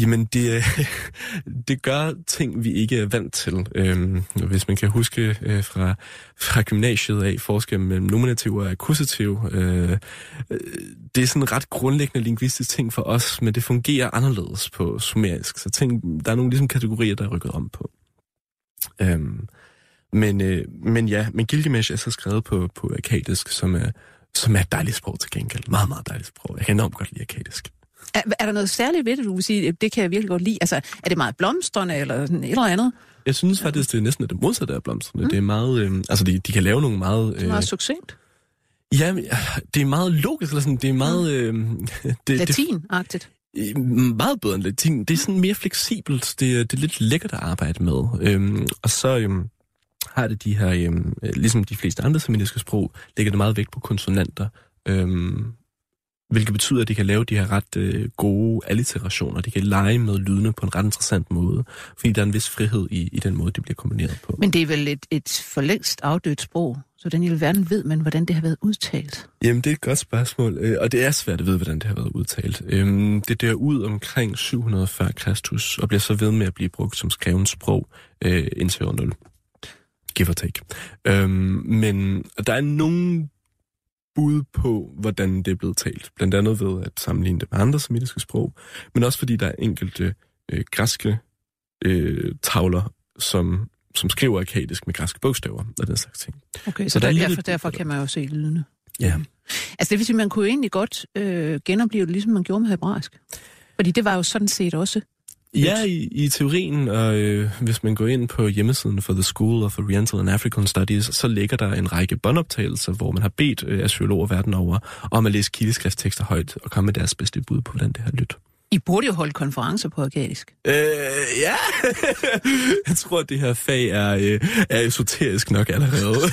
Jamen, det, det gør ting, vi ikke er vant til. Øhm, hvis man kan huske øh, fra, fra gymnasiet af forskellen mellem nominativ og akkusativ. Øh, øh det er sådan en ret grundlæggende lingvistisk ting for os, men det fungerer anderledes på sumerisk. Så ting, der er nogle ligesom kategorier, der er rykket om på. Øhm, men, øh, men ja, men Gilgamesh er så skrevet på, på akkadisk, som er, som er et dejligt sprog til gengæld. Meget, meget dejligt sprog. Jeg kan enormt godt lide akkadisk. Er, er der noget særligt ved det, du vil sige, det kan jeg virkelig godt lide? Altså, er det meget blomstrende eller sådan et eller andet? Jeg synes faktisk, det er næsten det modsatte af blomstrende. Mm. Det er meget, øh, altså de, de kan lave nogle meget... Øh, det er meget succent. Ja, det er meget logisk, eller sådan, det er meget... Øh, det, Latin-agtigt. Det, meget bedre end latin. Det er sådan mere fleksibelt. Det, det er lidt lækkert at arbejde med. Øhm, og så øhm, har det de her, øhm, ligesom de fleste andre semitiske sprog, lægger det meget vægt på konsonanter. Øhm, hvilket betyder, at de kan lave de her ret øh, gode alliterationer. De kan lege med lydene på en ret interessant måde, fordi der er en vis frihed i, i den måde, de bliver kombineret på. Men det er vel et, et for længst afdødt sprog, så den i verden ved man, hvordan det har været udtalt? Jamen, det er et godt spørgsmål, øh, og det er svært at vide, hvordan det har været udtalt. Øhm, det dør ud omkring 740 Kristus, og bliver så ved med at blive brugt som skrevet sprog øh, indtil år 0. Give or take. Øhm, men der er nogle bud på, hvordan det er blevet talt. Blandt andet ved at sammenligne det med andre semitiske sprog, men også fordi der er enkelte øh, græske øh, tavler, som, som skriver akkadisk med græske bogstaver og den slags ting. Okay, så, så der, derfor, derfor kan man jo se lydene. Ja. Altså det vil sige, man kunne jo egentlig godt øh, genopleve det, ligesom man gjorde med hebraisk. Fordi det var jo sådan set også Ja, i, i teorien, og øh, hvis man går ind på hjemmesiden for The School of Oriental and African Studies, så ligger der en række båndoptagelser, hvor man har bedt øh, assyologer verden over om at læse kildeskriftstekster højt og komme med deres bedste bud på, hvordan det har lyttet. I burde jo holde konferencer på organisk. Øh, ja. Jeg tror, at det her fag er, øh, er esoterisk nok allerede.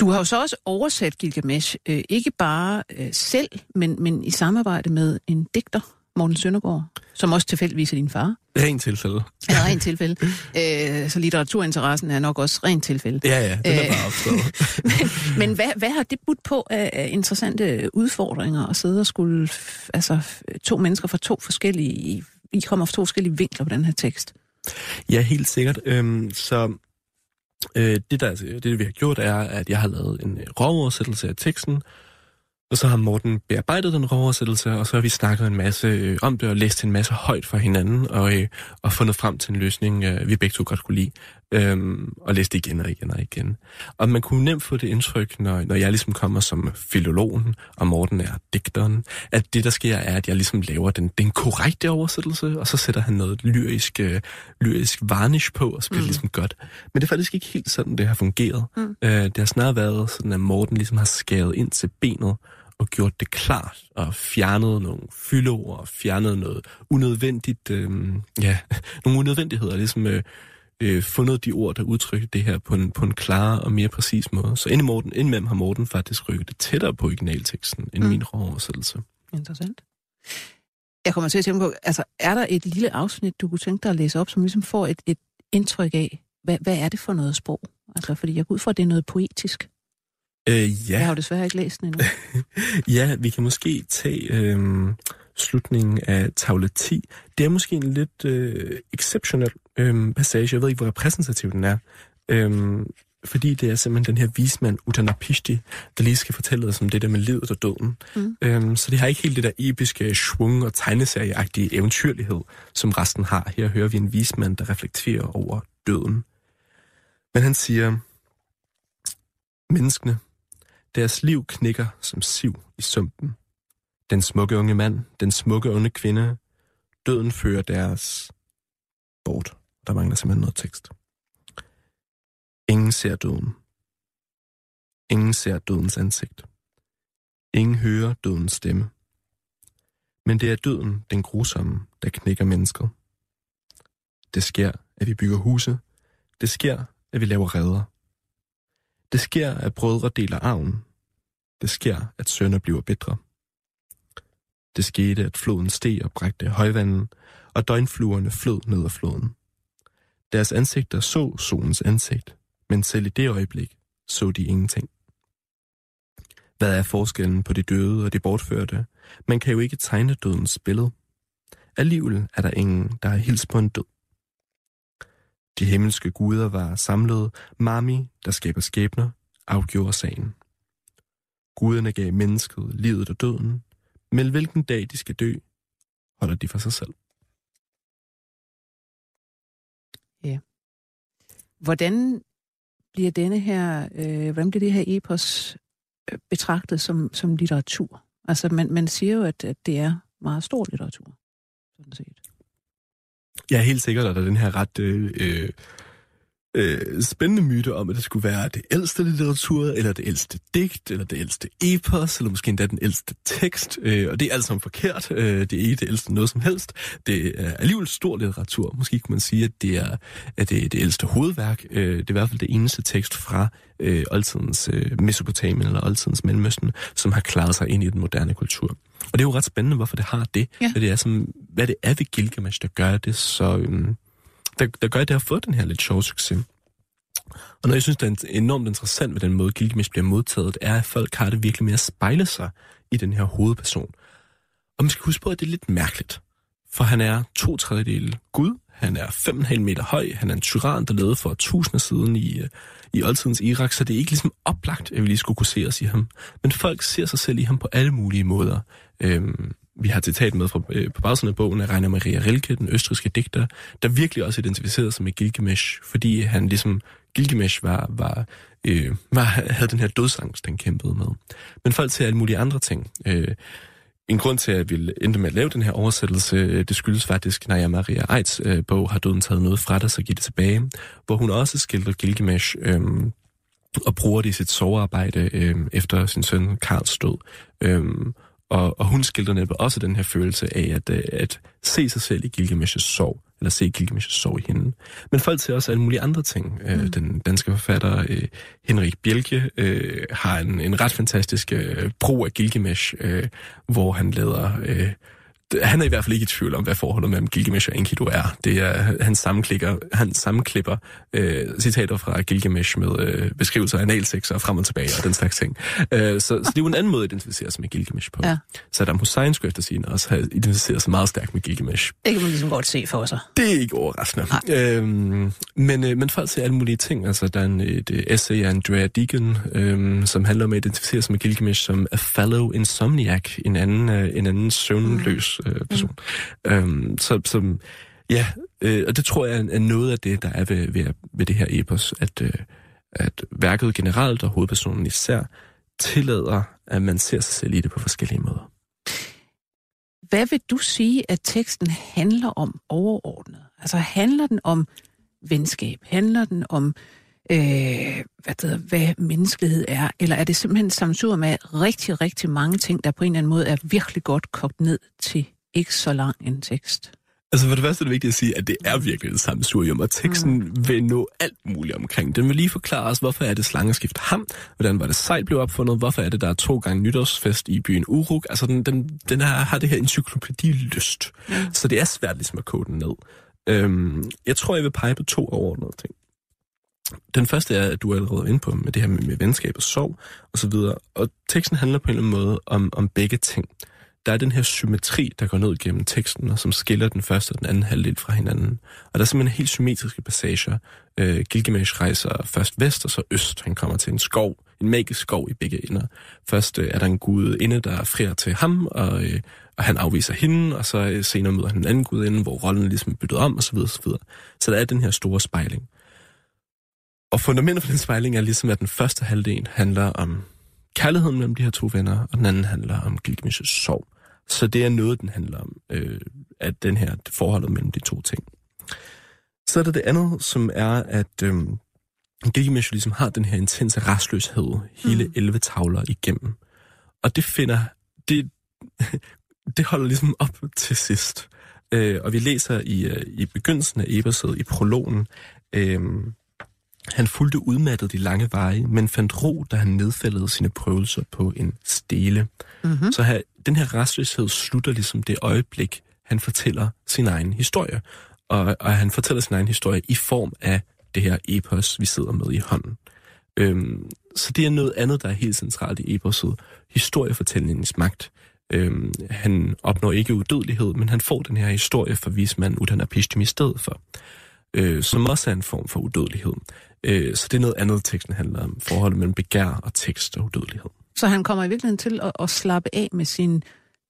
Du har jo så også oversat Gilgamesh, øh, ikke bare øh, selv, men, men i samarbejde med en digter, Morten Søndergaard, som også tilfældigvis er din far. Rent tilfælde. Ja, rent tilfælde. Æ, så litteraturinteressen er nok også rent tilfælde. Ja, ja, det er bare opstået. men men hvad, hvad har det budt på af interessante udfordringer at sidde og skulle... Altså, to mennesker fra to forskellige... I kommer fra to forskellige vinkler på den her tekst. Ja, helt sikkert. Øhm, så øh, det, der, det, vi har gjort, er, at jeg har lavet en rovoversættelse af teksten, og så har Morten bearbejdet den oversættelse, og så har vi snakket en masse øh, om det og læst en masse højt for hinanden, og, øh, og fundet frem til en løsning, øh, vi begge to godt kunne lide, øh, og læst igen og igen og igen. Og man kunne nemt få det indtryk, når, når jeg ligesom kommer som filologen, og Morten er digteren, at det, der sker, er, at jeg ligesom laver den, den korrekte oversættelse, og så sætter han noget lyrisk, øh, lyrisk varnish på, og så bliver mm. det ligesom godt. Men det er faktisk ikke helt sådan, det har fungeret. Mm. Øh, det har snarere været sådan, at Morten ligesom har skæret ind til benet, og gjort det klart, og fjernet nogle fyldeord, og fjernet noget unødvendigt, øh, ja, nogle unødvendigheder, ligesom øh, øh, fundet de ord, der udtrykker det her på en, på en klar og mere præcis måde. Så Morten, indimellem har Morten faktisk rykket det tættere på originalteksten, end mm. min råoversættelse. Interessant. Jeg kommer til at tænke på, altså er der et lille afsnit, du kunne tænke dig at læse op, som ligesom får et, et indtryk af, hvad, hvad er det for noget sprog? Altså, fordi jeg går ud fra, at det er noget poetisk. Øh, ja. Jeg har jo desværre ikke læst den endnu. ja, vi kan måske tage øh, slutningen af tavle 10. Det er måske en lidt øh, exceptionel øh, passage. Jeg ved ikke, hvor repræsentativ den er. Øh, fordi det er simpelthen den her vismand, Uttanapishti, der lige skal fortælle os om det der med livet og døden. Mm. Øhm, så det har ikke helt det der episke svung og tegneserieagtige eventyrlighed, som resten har. Her hører vi en vismand, der reflekterer over døden. Men han siger, menneskene, deres liv knækker som siv i sumpen. Den smukke unge mand, den smukke unge kvinde, døden fører deres bort. Der mangler simpelthen noget tekst. Ingen ser døden. Ingen ser dødens ansigt. Ingen hører dødens stemme. Men det er døden, den grusomme, der knækker mennesket. Det sker, at vi bygger huse. Det sker, at vi laver redder. Det sker, at brødre deler arven. Det sker, at sønner bliver bedre. Det skete, at floden steg og brægte højvanden, og døgnfluerne flød ned ad floden. Deres ansigter så solens ansigt, men selv i det øjeblik så de ingenting. Hvad er forskellen på de døde og de bortførte? Man kan jo ikke tegne dødens billede. Alligevel er der ingen, der har hils på en død. De himmelske guder var samlet. Mami, der skaber skæbner, afgjorde sagen. Guderne gav mennesket livet og døden, men hvilken dag de skal dø, holder de for sig selv. Ja. Hvordan bliver denne her, øh, hvordan bliver det her epos øh, betragtet som, som litteratur? Altså, man, man siger jo, at, at det er meget stor litteratur, sådan set. Jeg er helt sikker, at der er den her ret øh, øh, spændende myte om, at det skulle være det ældste litteratur, eller det ældste digt, eller det ældste epos, eller måske endda den ældste tekst. Øh, og det er alt sammen forkert. Øh, det er ikke det ældste noget som helst. Det er alligevel stor litteratur. Måske kunne man sige, at det er, at det, er det ældste hovedværk. Øh, det er i hvert fald det eneste tekst fra øh, oldtidens øh, Mesopotamien eller oldtidens Mellemøsten, som har klaret sig ind i den moderne kultur. Og det er jo ret spændende, hvorfor det har det. Ja. Hvad, det er, som, hvad det er ved Gilgamesh, der gør det så... Øh, der, der gør, at det har fået den her lidt sjove succes. Og noget, jeg synes, der er enormt interessant ved den måde, Gilgamesh bliver modtaget, er, at folk har det virkelig med at spejle sig i den her hovedperson. Og man skal huske på, at det er lidt mærkeligt. For han er to tredjedele Gud, han er 5,5 meter høj, han er en tyran, der levede for tusinder siden i, øh, i oldtidens Irak, så det er ikke ligesom oplagt, at vi lige skulle kunne se os i ham. Men folk ser sig selv i ham på alle mulige måder. Øhm, vi har et citat med fra, øh, på bagsiden af bogen af Rainer Maria Rilke, den østriske digter, der virkelig også identificerede sig med Gilgamesh, fordi han ligesom, Gilgamesh var, var, øh, var, havde den her dødsangst, den kæmpede med. Men folk ser alle mulige andre ting. Øh, en grund til, at vi endte med at lave den her oversættelse, øh, det skyldes faktisk, Naja Maria Eids øh, bog har døden taget noget fra dig, så giv det tilbage, hvor hun også skildrer Gilgamesh øh, og bruger det i sit sovearbejde øh, efter sin søn Karls død. Øh, og, og hun skildrer netop også den her følelse af at, øh, at se sig selv i Gilgamesh's sorg, eller se Gilgamesh's sorg i hende. Men folk ser også alle mulige andre ting. Øh, mm. Den danske forfatter øh, Henrik Bjelke øh, har en, en ret fantastisk øh, brug af Gilgamesh, øh, hvor han lader... Øh, han er i hvert fald ikke i tvivl om, hvad forholdet mellem Gilgamesh og Enkidu er. Det er, han sammenklipper, han sammenklipper øh, citater fra Gilgamesh med øh, beskrivelser af analsex og frem og tilbage og den slags ting. Øh, så, så det er jo en anden måde at identificere sig med Gilgamesh på. Ja. Saddam Hussein skulle efter sin også have identificeret sig meget stærkt med Gilgamesh. Det kan man ligesom godt se for sig. Det er ikke overraskende. Øhm, men, øh, men folk ser alle mulige ting. Altså, der er en, et øh, essay af Andrea Deegan, øh, som handler om at identificere sig med Gilgamesh som a fellow insomniac, en anden, øh, en anden søvnløs øh, person. Mm. Øhm, så, så ja, øh, og det tror jeg er noget af det, der er ved, ved, ved det her epos, at, øh, at værket generelt og hovedpersonen især tillader, at man ser sig selv i det på forskellige måder. Hvad vil du sige, at teksten handler om overordnet? Altså handler den om venskab? Handler den om, øh, hvad, det, hvad menneskelighed er? Eller er det simpelthen samsur med rigtig, rigtig mange ting, der på en eller anden måde er virkelig godt kogt ned til ikke så lang en tekst. Altså for det første er det vigtigt at sige, at det er virkelig et sammensurium, og teksten mm. vil nå alt muligt omkring. Den vil lige forklare os, hvorfor er det slangeskift ham, hvordan var det sejl blev opfundet, hvorfor er det, der er to gange nytårsfest i byen Uruk. Altså den, den, den her, har det her encyklopædi-lyst, mm. så det er svært ligesom at kode den ned. Øhm, jeg tror, jeg vil pege på to overordnede ting. Den første er, at du er allerede inde på med det her med, med venskab og sorg og så videre. Og teksten handler på en eller anden måde om, om begge ting. der er den her symmetri, der går ned gennem teksten, og som skiller den første og den anden halvdel fra hinanden. Og der er simpelthen helt symmetriske passager. Øh, Gilgamesh rejser først vest og så øst. Han kommer til en skov, en magisk skov i begge ender. Først øh, er der en gud inde, der frier til ham, og, øh, og han afviser hende, og så øh, senere møder han en anden gud inde, hvor rollen ligesom er byttet om, osv. osv. Så der er den her store spejling. Og fundamentet for den spejling er ligesom, at den første halvdel handler om kærligheden mellem de her to venner, og den anden handler om Gilgamesh's sorg. Så det er noget, den handler om, øh, at den her forholdet mellem de to ting. Så er der det andet, som er, at øh, Gilgamesh ligesom har den her intense restløshed hele mm. 11 tavler igennem. Og det finder, det, det holder ligesom op til sidst. Øh, og vi læser i, øh, i begyndelsen af Eberset, i prologen, øh, han fulgte udmattet de lange veje, men fandt ro, da han nedfældede sine prøvelser på en stele. Mm-hmm. Så her, den her restløshed slutter ligesom det øjeblik, han fortæller sin egen historie. Og, og han fortæller sin egen historie i form af det her epos, vi sidder med i hånden. Øhm, så det er noget andet, der er helt centralt i eposet. Historiefortællingens magt. Øhm, han opnår ikke udødelighed, men han får den her historie for vismanden Utanapistim i stedet for. Øh, som også er en form for udødelighed. Øh, så det er noget andet, teksten handler om. Forholdet mellem begær og tekst og udødelighed. Så han kommer i virkeligheden til at, at slappe af med sin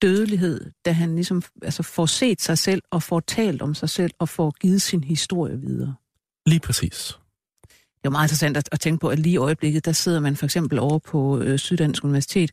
dødelighed, da han ligesom altså får set sig selv og får talt om sig selv og får givet sin historie videre. Lige præcis. Det er meget interessant at, at tænke på, at lige i øjeblikket, der sidder man for eksempel over på øh, Syddansk Universitet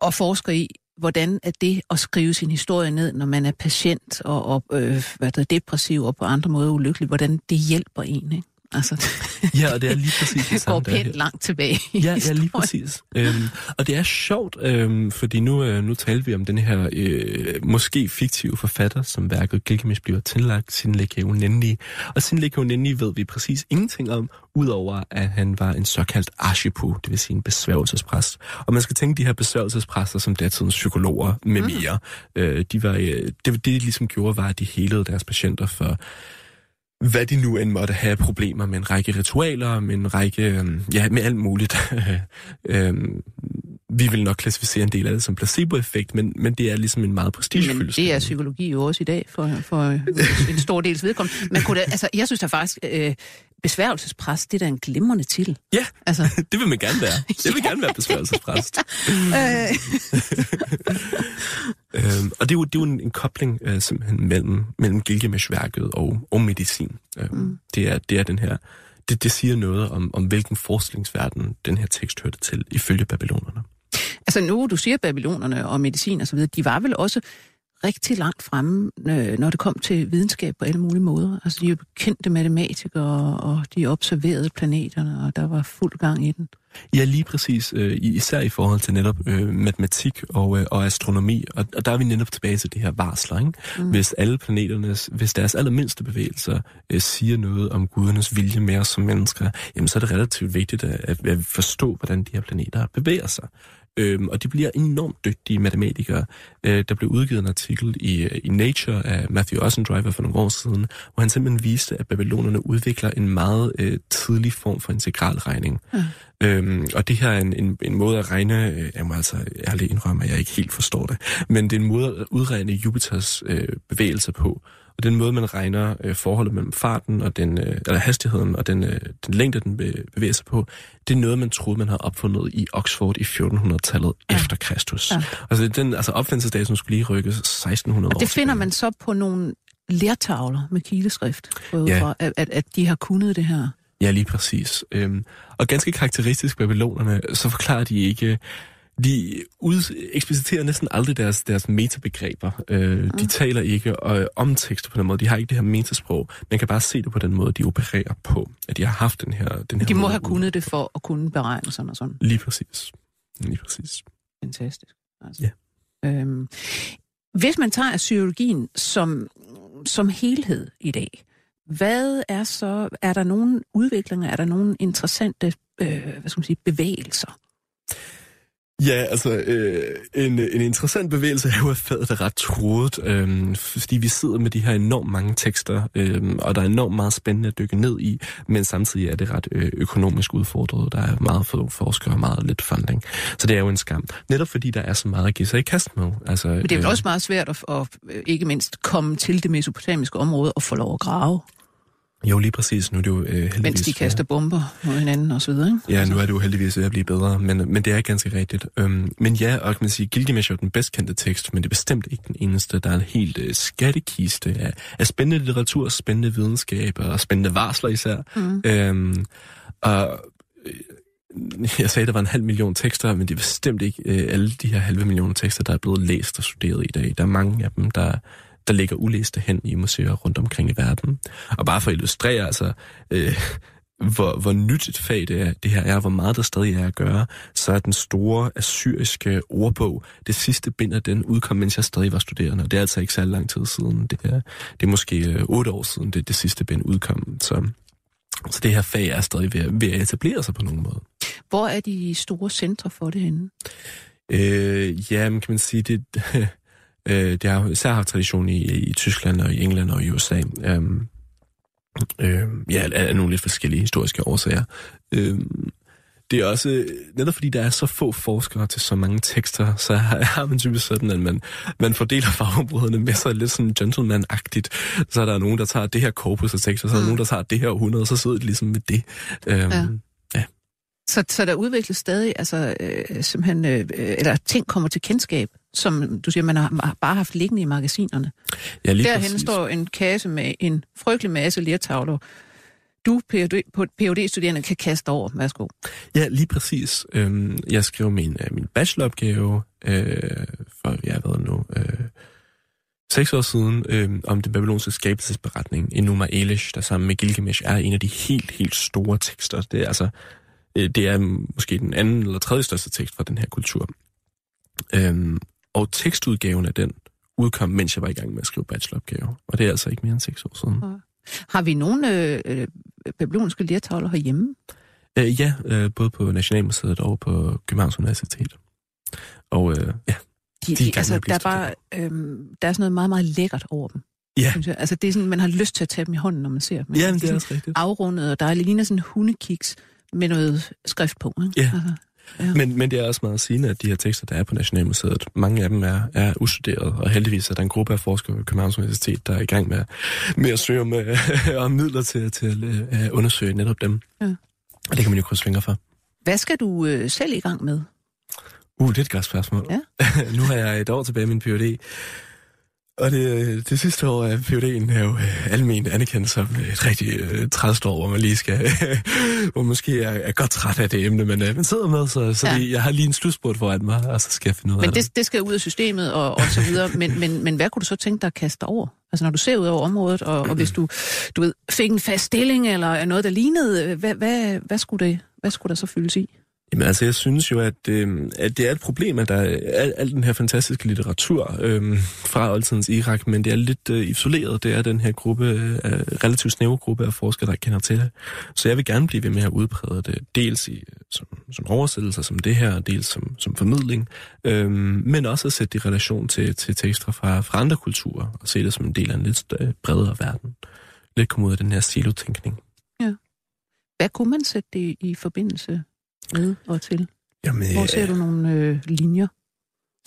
og forsker i, hvordan er det at skrive sin historie ned, når man er patient og, og øh, hvad der, depressiv og på andre måder ulykkelig, hvordan det hjælper en, ikke? Altså, ja, og det er lige præcis det samme. Det går pænt langt tilbage ja, ja, lige præcis. Øhm, og det er sjovt, øhm, fordi nu, øh, nu taler vi om den her øh, måske fiktive forfatter, som værket Gilgamesh bliver tillagt, sin Lekeo Og sin Lekeo ved vi præcis ingenting om, udover at han var en såkaldt archipu, det vil sige en besværgelsespræst. Og man skal tænke de her besværgelsespræster som datidens psykologer med mm. mere. Mm. Øh, de var, øh, det, det, de ligesom gjorde, var, at de helede deres patienter for hvad de nu end måtte have problemer med en række ritualer, med en række, øhm, ja, med alt muligt. øhm, vi vil nok klassificere en del af det som placeboeffekt, men, men det er ligesom en meget prestigefyldt. Men det er psykologi jo også i dag for, for en stor dels vedkommende. Men kunne det, altså, jeg synes da faktisk, øh, besværgelsespræst, det er da en glimrende titel. Ja, altså. det vil man gerne være. Jeg vil gerne være besværgelsespræst. øhm, og det er jo, det er jo en, en kobling øh, simpelthen mellem, mellem Gilgamesh-værket og, og medicin. Øhm, mm. det, er, det er den her... Det, det siger noget om, om hvilken forskningsverden den her tekst hørte til, ifølge babylonerne. Altså nu, du siger babylonerne og medicin og så videre, de var vel også rigtig langt fremme, øh, når det kom til videnskab på alle mulige måder. Altså, de er jo kendte matematikere, og de observerede planeterne, og der var fuld gang i den. Ja, lige præcis. Øh, især i forhold til netop øh, matematik og, øh, og astronomi. Og, og der er vi netop tilbage til det her varsler. Ikke? Mm. Hvis alle planeternes, hvis deres allermindste bevægelser øh, siger noget om gudernes vilje mere som mennesker, jamen så er det relativt vigtigt at, at forstå, hvordan de her planeter bevæger sig. Øhm, og de bliver enormt dygtige matematikere. Øh, der blev udgivet en artikel i, i Nature af Matthew Ossendriver for nogle år siden, hvor han simpelthen viste, at babylonerne udvikler en meget øh, tidlig form for integralregning. Ja. Øhm, og det her er en, en, en måde at regne, øh, jeg må altså ærligt indrømme, at jeg ikke helt forstår det, men det er en måde at udregne Jupiters øh, bevægelser på. Og den måde, man regner øh, forholdet mellem farten og den, øh, eller hastigheden og den, øh, den længde, den bevæger sig på, det er noget, man troede, man havde opfundet i Oxford i 1400-tallet ja. efter Kristus. Ja. Altså, den, altså opfindelsesdatoen skulle lige rykkes 1600 år. Og det finder man så på nogle lertavler med kileskrift, ja. at, at, at de har kunnet det her. Ja, lige præcis. Øhm, og ganske karakteristisk babylonerne, så forklarer de ikke de ud, ekspliciterer næsten aldrig deres, deres metabegreber. Øh. De taler ikke øh, om tekster på den måde. De har ikke det her metasprog. Man kan bare se det på den måde, de opererer på. At de har haft den her... Den her de må have kunnet det for at kunne beregne sådan og sådan. Lige præcis. Lige præcis. Fantastisk. Altså. Ja. Øhm, hvis man tager psykologien som, som helhed i dag, hvad er så... Er der nogle udviklinger? Er der nogle interessante øh, hvad skal man sige, bevægelser? Ja, altså øh, en, en interessant bevægelse er jo, at fadet er ret troet, øh, fordi vi sidder med de her enormt mange tekster, øh, og der er enormt meget spændende at dykke ned i, men samtidig er det ret øh, økonomisk udfordret. Der er meget få forskere og meget lidt funding. Så det er jo en skam. Netop fordi der er så meget at give sig i kast med. Altså, men det er jo øh, også meget svært at, at, øh, ikke mindst komme til det mesopotamiske område og få lov at grave. Jo, lige præcis. Nu er det jo øh, heldigvis... Mens de kaster bomber mod hinanden og så videre, ikke? Ja, nu er det jo heldigvis ved at blive bedre, men, men det er ganske rigtigt. Øhm, men ja, og kan man sige, Gilgamesh er den bedst kendte tekst, men det er bestemt ikke den eneste. Der er en helt øh, skattekiste af, af spændende litteratur, spændende videnskab og spændende varsler især. Mm. Øhm, og øh, jeg sagde, at der var en halv million tekster, men det er bestemt ikke øh, alle de her halve millioner tekster, der er blevet læst og studeret i dag. Der er mange af dem, der der ligger ulæste hen i museer rundt omkring i verden. Og bare for at illustrere, altså, øh, hvor, hvor nyt et fag det, er, det her er, hvor meget der stadig er at gøre, så er den store assyriske ordbog, det sidste bind af den udkom, mens jeg stadig var studerende. Og det er altså ikke særlig lang tid siden. Det er, det er måske øh, otte år siden, det, det sidste bind udkom. Så, så det her fag er stadig ved, ved at etablere sig på nogen måde. Hvor er de store centre for det henne? Øh, ja, kan man sige, det, Øh, det har især haft tradition i, i Tyskland og i England og i USA. Øhm, øh, ja, af nogle lidt forskellige historiske årsager. Øh, det er også, netop fordi der er så få forskere til så mange tekster, så har man typisk sådan, at man, man fordeler fagområderne med sig lidt sådan gentleman-agtigt. Så er der nogen, der tager det her korpus af tekster, så er der mm. nogen, der tager det her århundrede, og så sidder de ligesom med det. Øhm, ja. ja. Så, så der udvikles stadig, altså øh, simpelthen, øh, eller ting kommer til kendskab, som du siger, man har bare haft liggende i magasinerne. Ja, lige Derhen står en kasse med en frygtelig masse lertavler. Du, PhD-studerende, kan kaste over. Værsgo. Ja, lige præcis. Øhm, jeg skrev min, øh, min bacheloropgave øh, for, jeg ved nu, øh, seks år siden, øh, om den babylonske skabelsesberetning, Enuma Elish, der sammen med Gilgamesh er en af de helt, helt store tekster. Det er altså det er måske den anden eller tredje største tekst fra den her kultur. Øhm, og tekstudgaven af den udkom, mens jeg var i gang med at skrive bacheloropgave. Og det er altså ikke mere end seks år siden. Ja. Har vi nogle øh, babylonske lertavler herhjemme? Øh, ja, øh, både på Nationalmuseet og på Københavns Universitet. Og øh, ja, de, de, de altså, der er bare øh, der er sådan noget meget, meget lækkert over dem. Ja. Synes jeg. Altså, det er sådan, man har lyst til at tage dem i hånden, når man ser dem. Ja, det er også rigtigt. Afrundet, og der er ligner sådan hundekiks med noget skrift på. Ikke? Ja. Altså, ja. Men, men det er også meget sigende, at de her tekster, der er på Nationalmuseet, mange af dem er, er ustuderede, og heldigvis er der en gruppe af forskere ved Københavns Universitet, der er i gang med, med at søge om, om midler til, til at undersøge netop dem. Ja. Og det kan man jo krydse fingre for. Hvad skal du øh, selv i gang med? Uh, det er et godt spørgsmål. Ja. nu har jeg et år tilbage i min PhD, og det, det sidste år af PhD'en er jo øh, almen anerkendt som et rigtig øh, træst år, hvor man lige skal, hvor måske er, er godt træt af det emne, men øh, man sidder med, så, så ja. det, jeg har lige en slutspurt foran mig, og så skal jeg finde ud men af det. Men det skal ud af systemet og, og så videre, men, men, men hvad kunne du så tænke dig at kaste over? Altså når du ser ud over området, og, og hvis du, du ved, fik en fast stilling eller noget, der lignede, hvad, hvad, hvad, skulle det, hvad skulle der så fyldes i? Jamen altså, jeg synes jo, at, øh, at det er et problem, at der er al, al den her fantastiske litteratur øh, fra oldtidens Irak, men det er lidt øh, isoleret. Det er den her gruppe, øh, relativt snævre gruppe af forskere, der kender til det. Så jeg vil gerne blive ved med at udbrede det, dels i, øh, som, som oversættelser som det her, dels som, som formidling, øh, men også at sætte det i relation til, til tekster fra, fra andre kulturer, og se det som en del af en lidt øh, bredere verden. Lidt komme ud af den her silotænkning. Ja. Hvad kunne man sætte det i forbindelse med og til? Jamen, Hvor ser du nogle øh, linjer?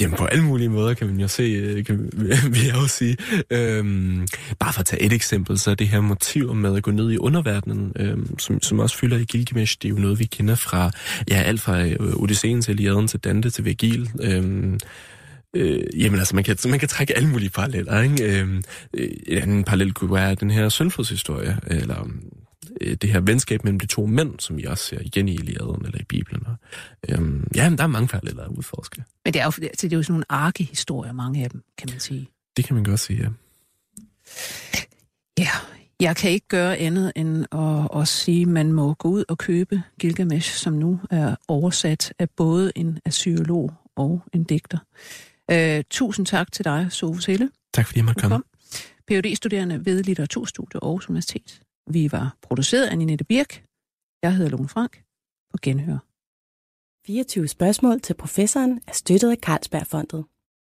Jamen på alle mulige måder kan man jo se, øh, kan, vil jeg også sige. Øhm, bare for at tage et eksempel, så er det her motiv med at gå ned i underverdenen, øhm, som, som også fylder i Gilgamesh, det er jo noget, vi kender fra, ja, alt fra øh, Odysseen til Iliaden til Dante til Virgil. Øhm, Øh, jamen altså, man kan, man kan trække alle mulige paralleller. Ikke? Øh, en anden parallel kunne være den her sønfodshistorie, eller øh, det her venskab mellem de to mænd, som vi også ser igen i Iliaden eller i Bibelen. Og, øhm, ja, der er mange paralleller at udforske. Men det er jo, altså, det er jo sådan nogle arkehistorier, mange af dem, kan man sige. Det kan man godt sige, ja. Ja, jeg kan ikke gøre andet end at, at sige, at man må gå ud og købe Gilgamesh, som nu er oversat af både en assyolog og en digter. Uh, tusind tak til dig, Sofus Helle. Tak fordi jeg måtte komme. Ph.D.-studerende ved Litteraturstudiet Aarhus Universitet. Vi var produceret af Ninette Birk. Jeg hedder Lone Frank. På genhør. 24 spørgsmål til professoren er støttet af Carlsbergfondet.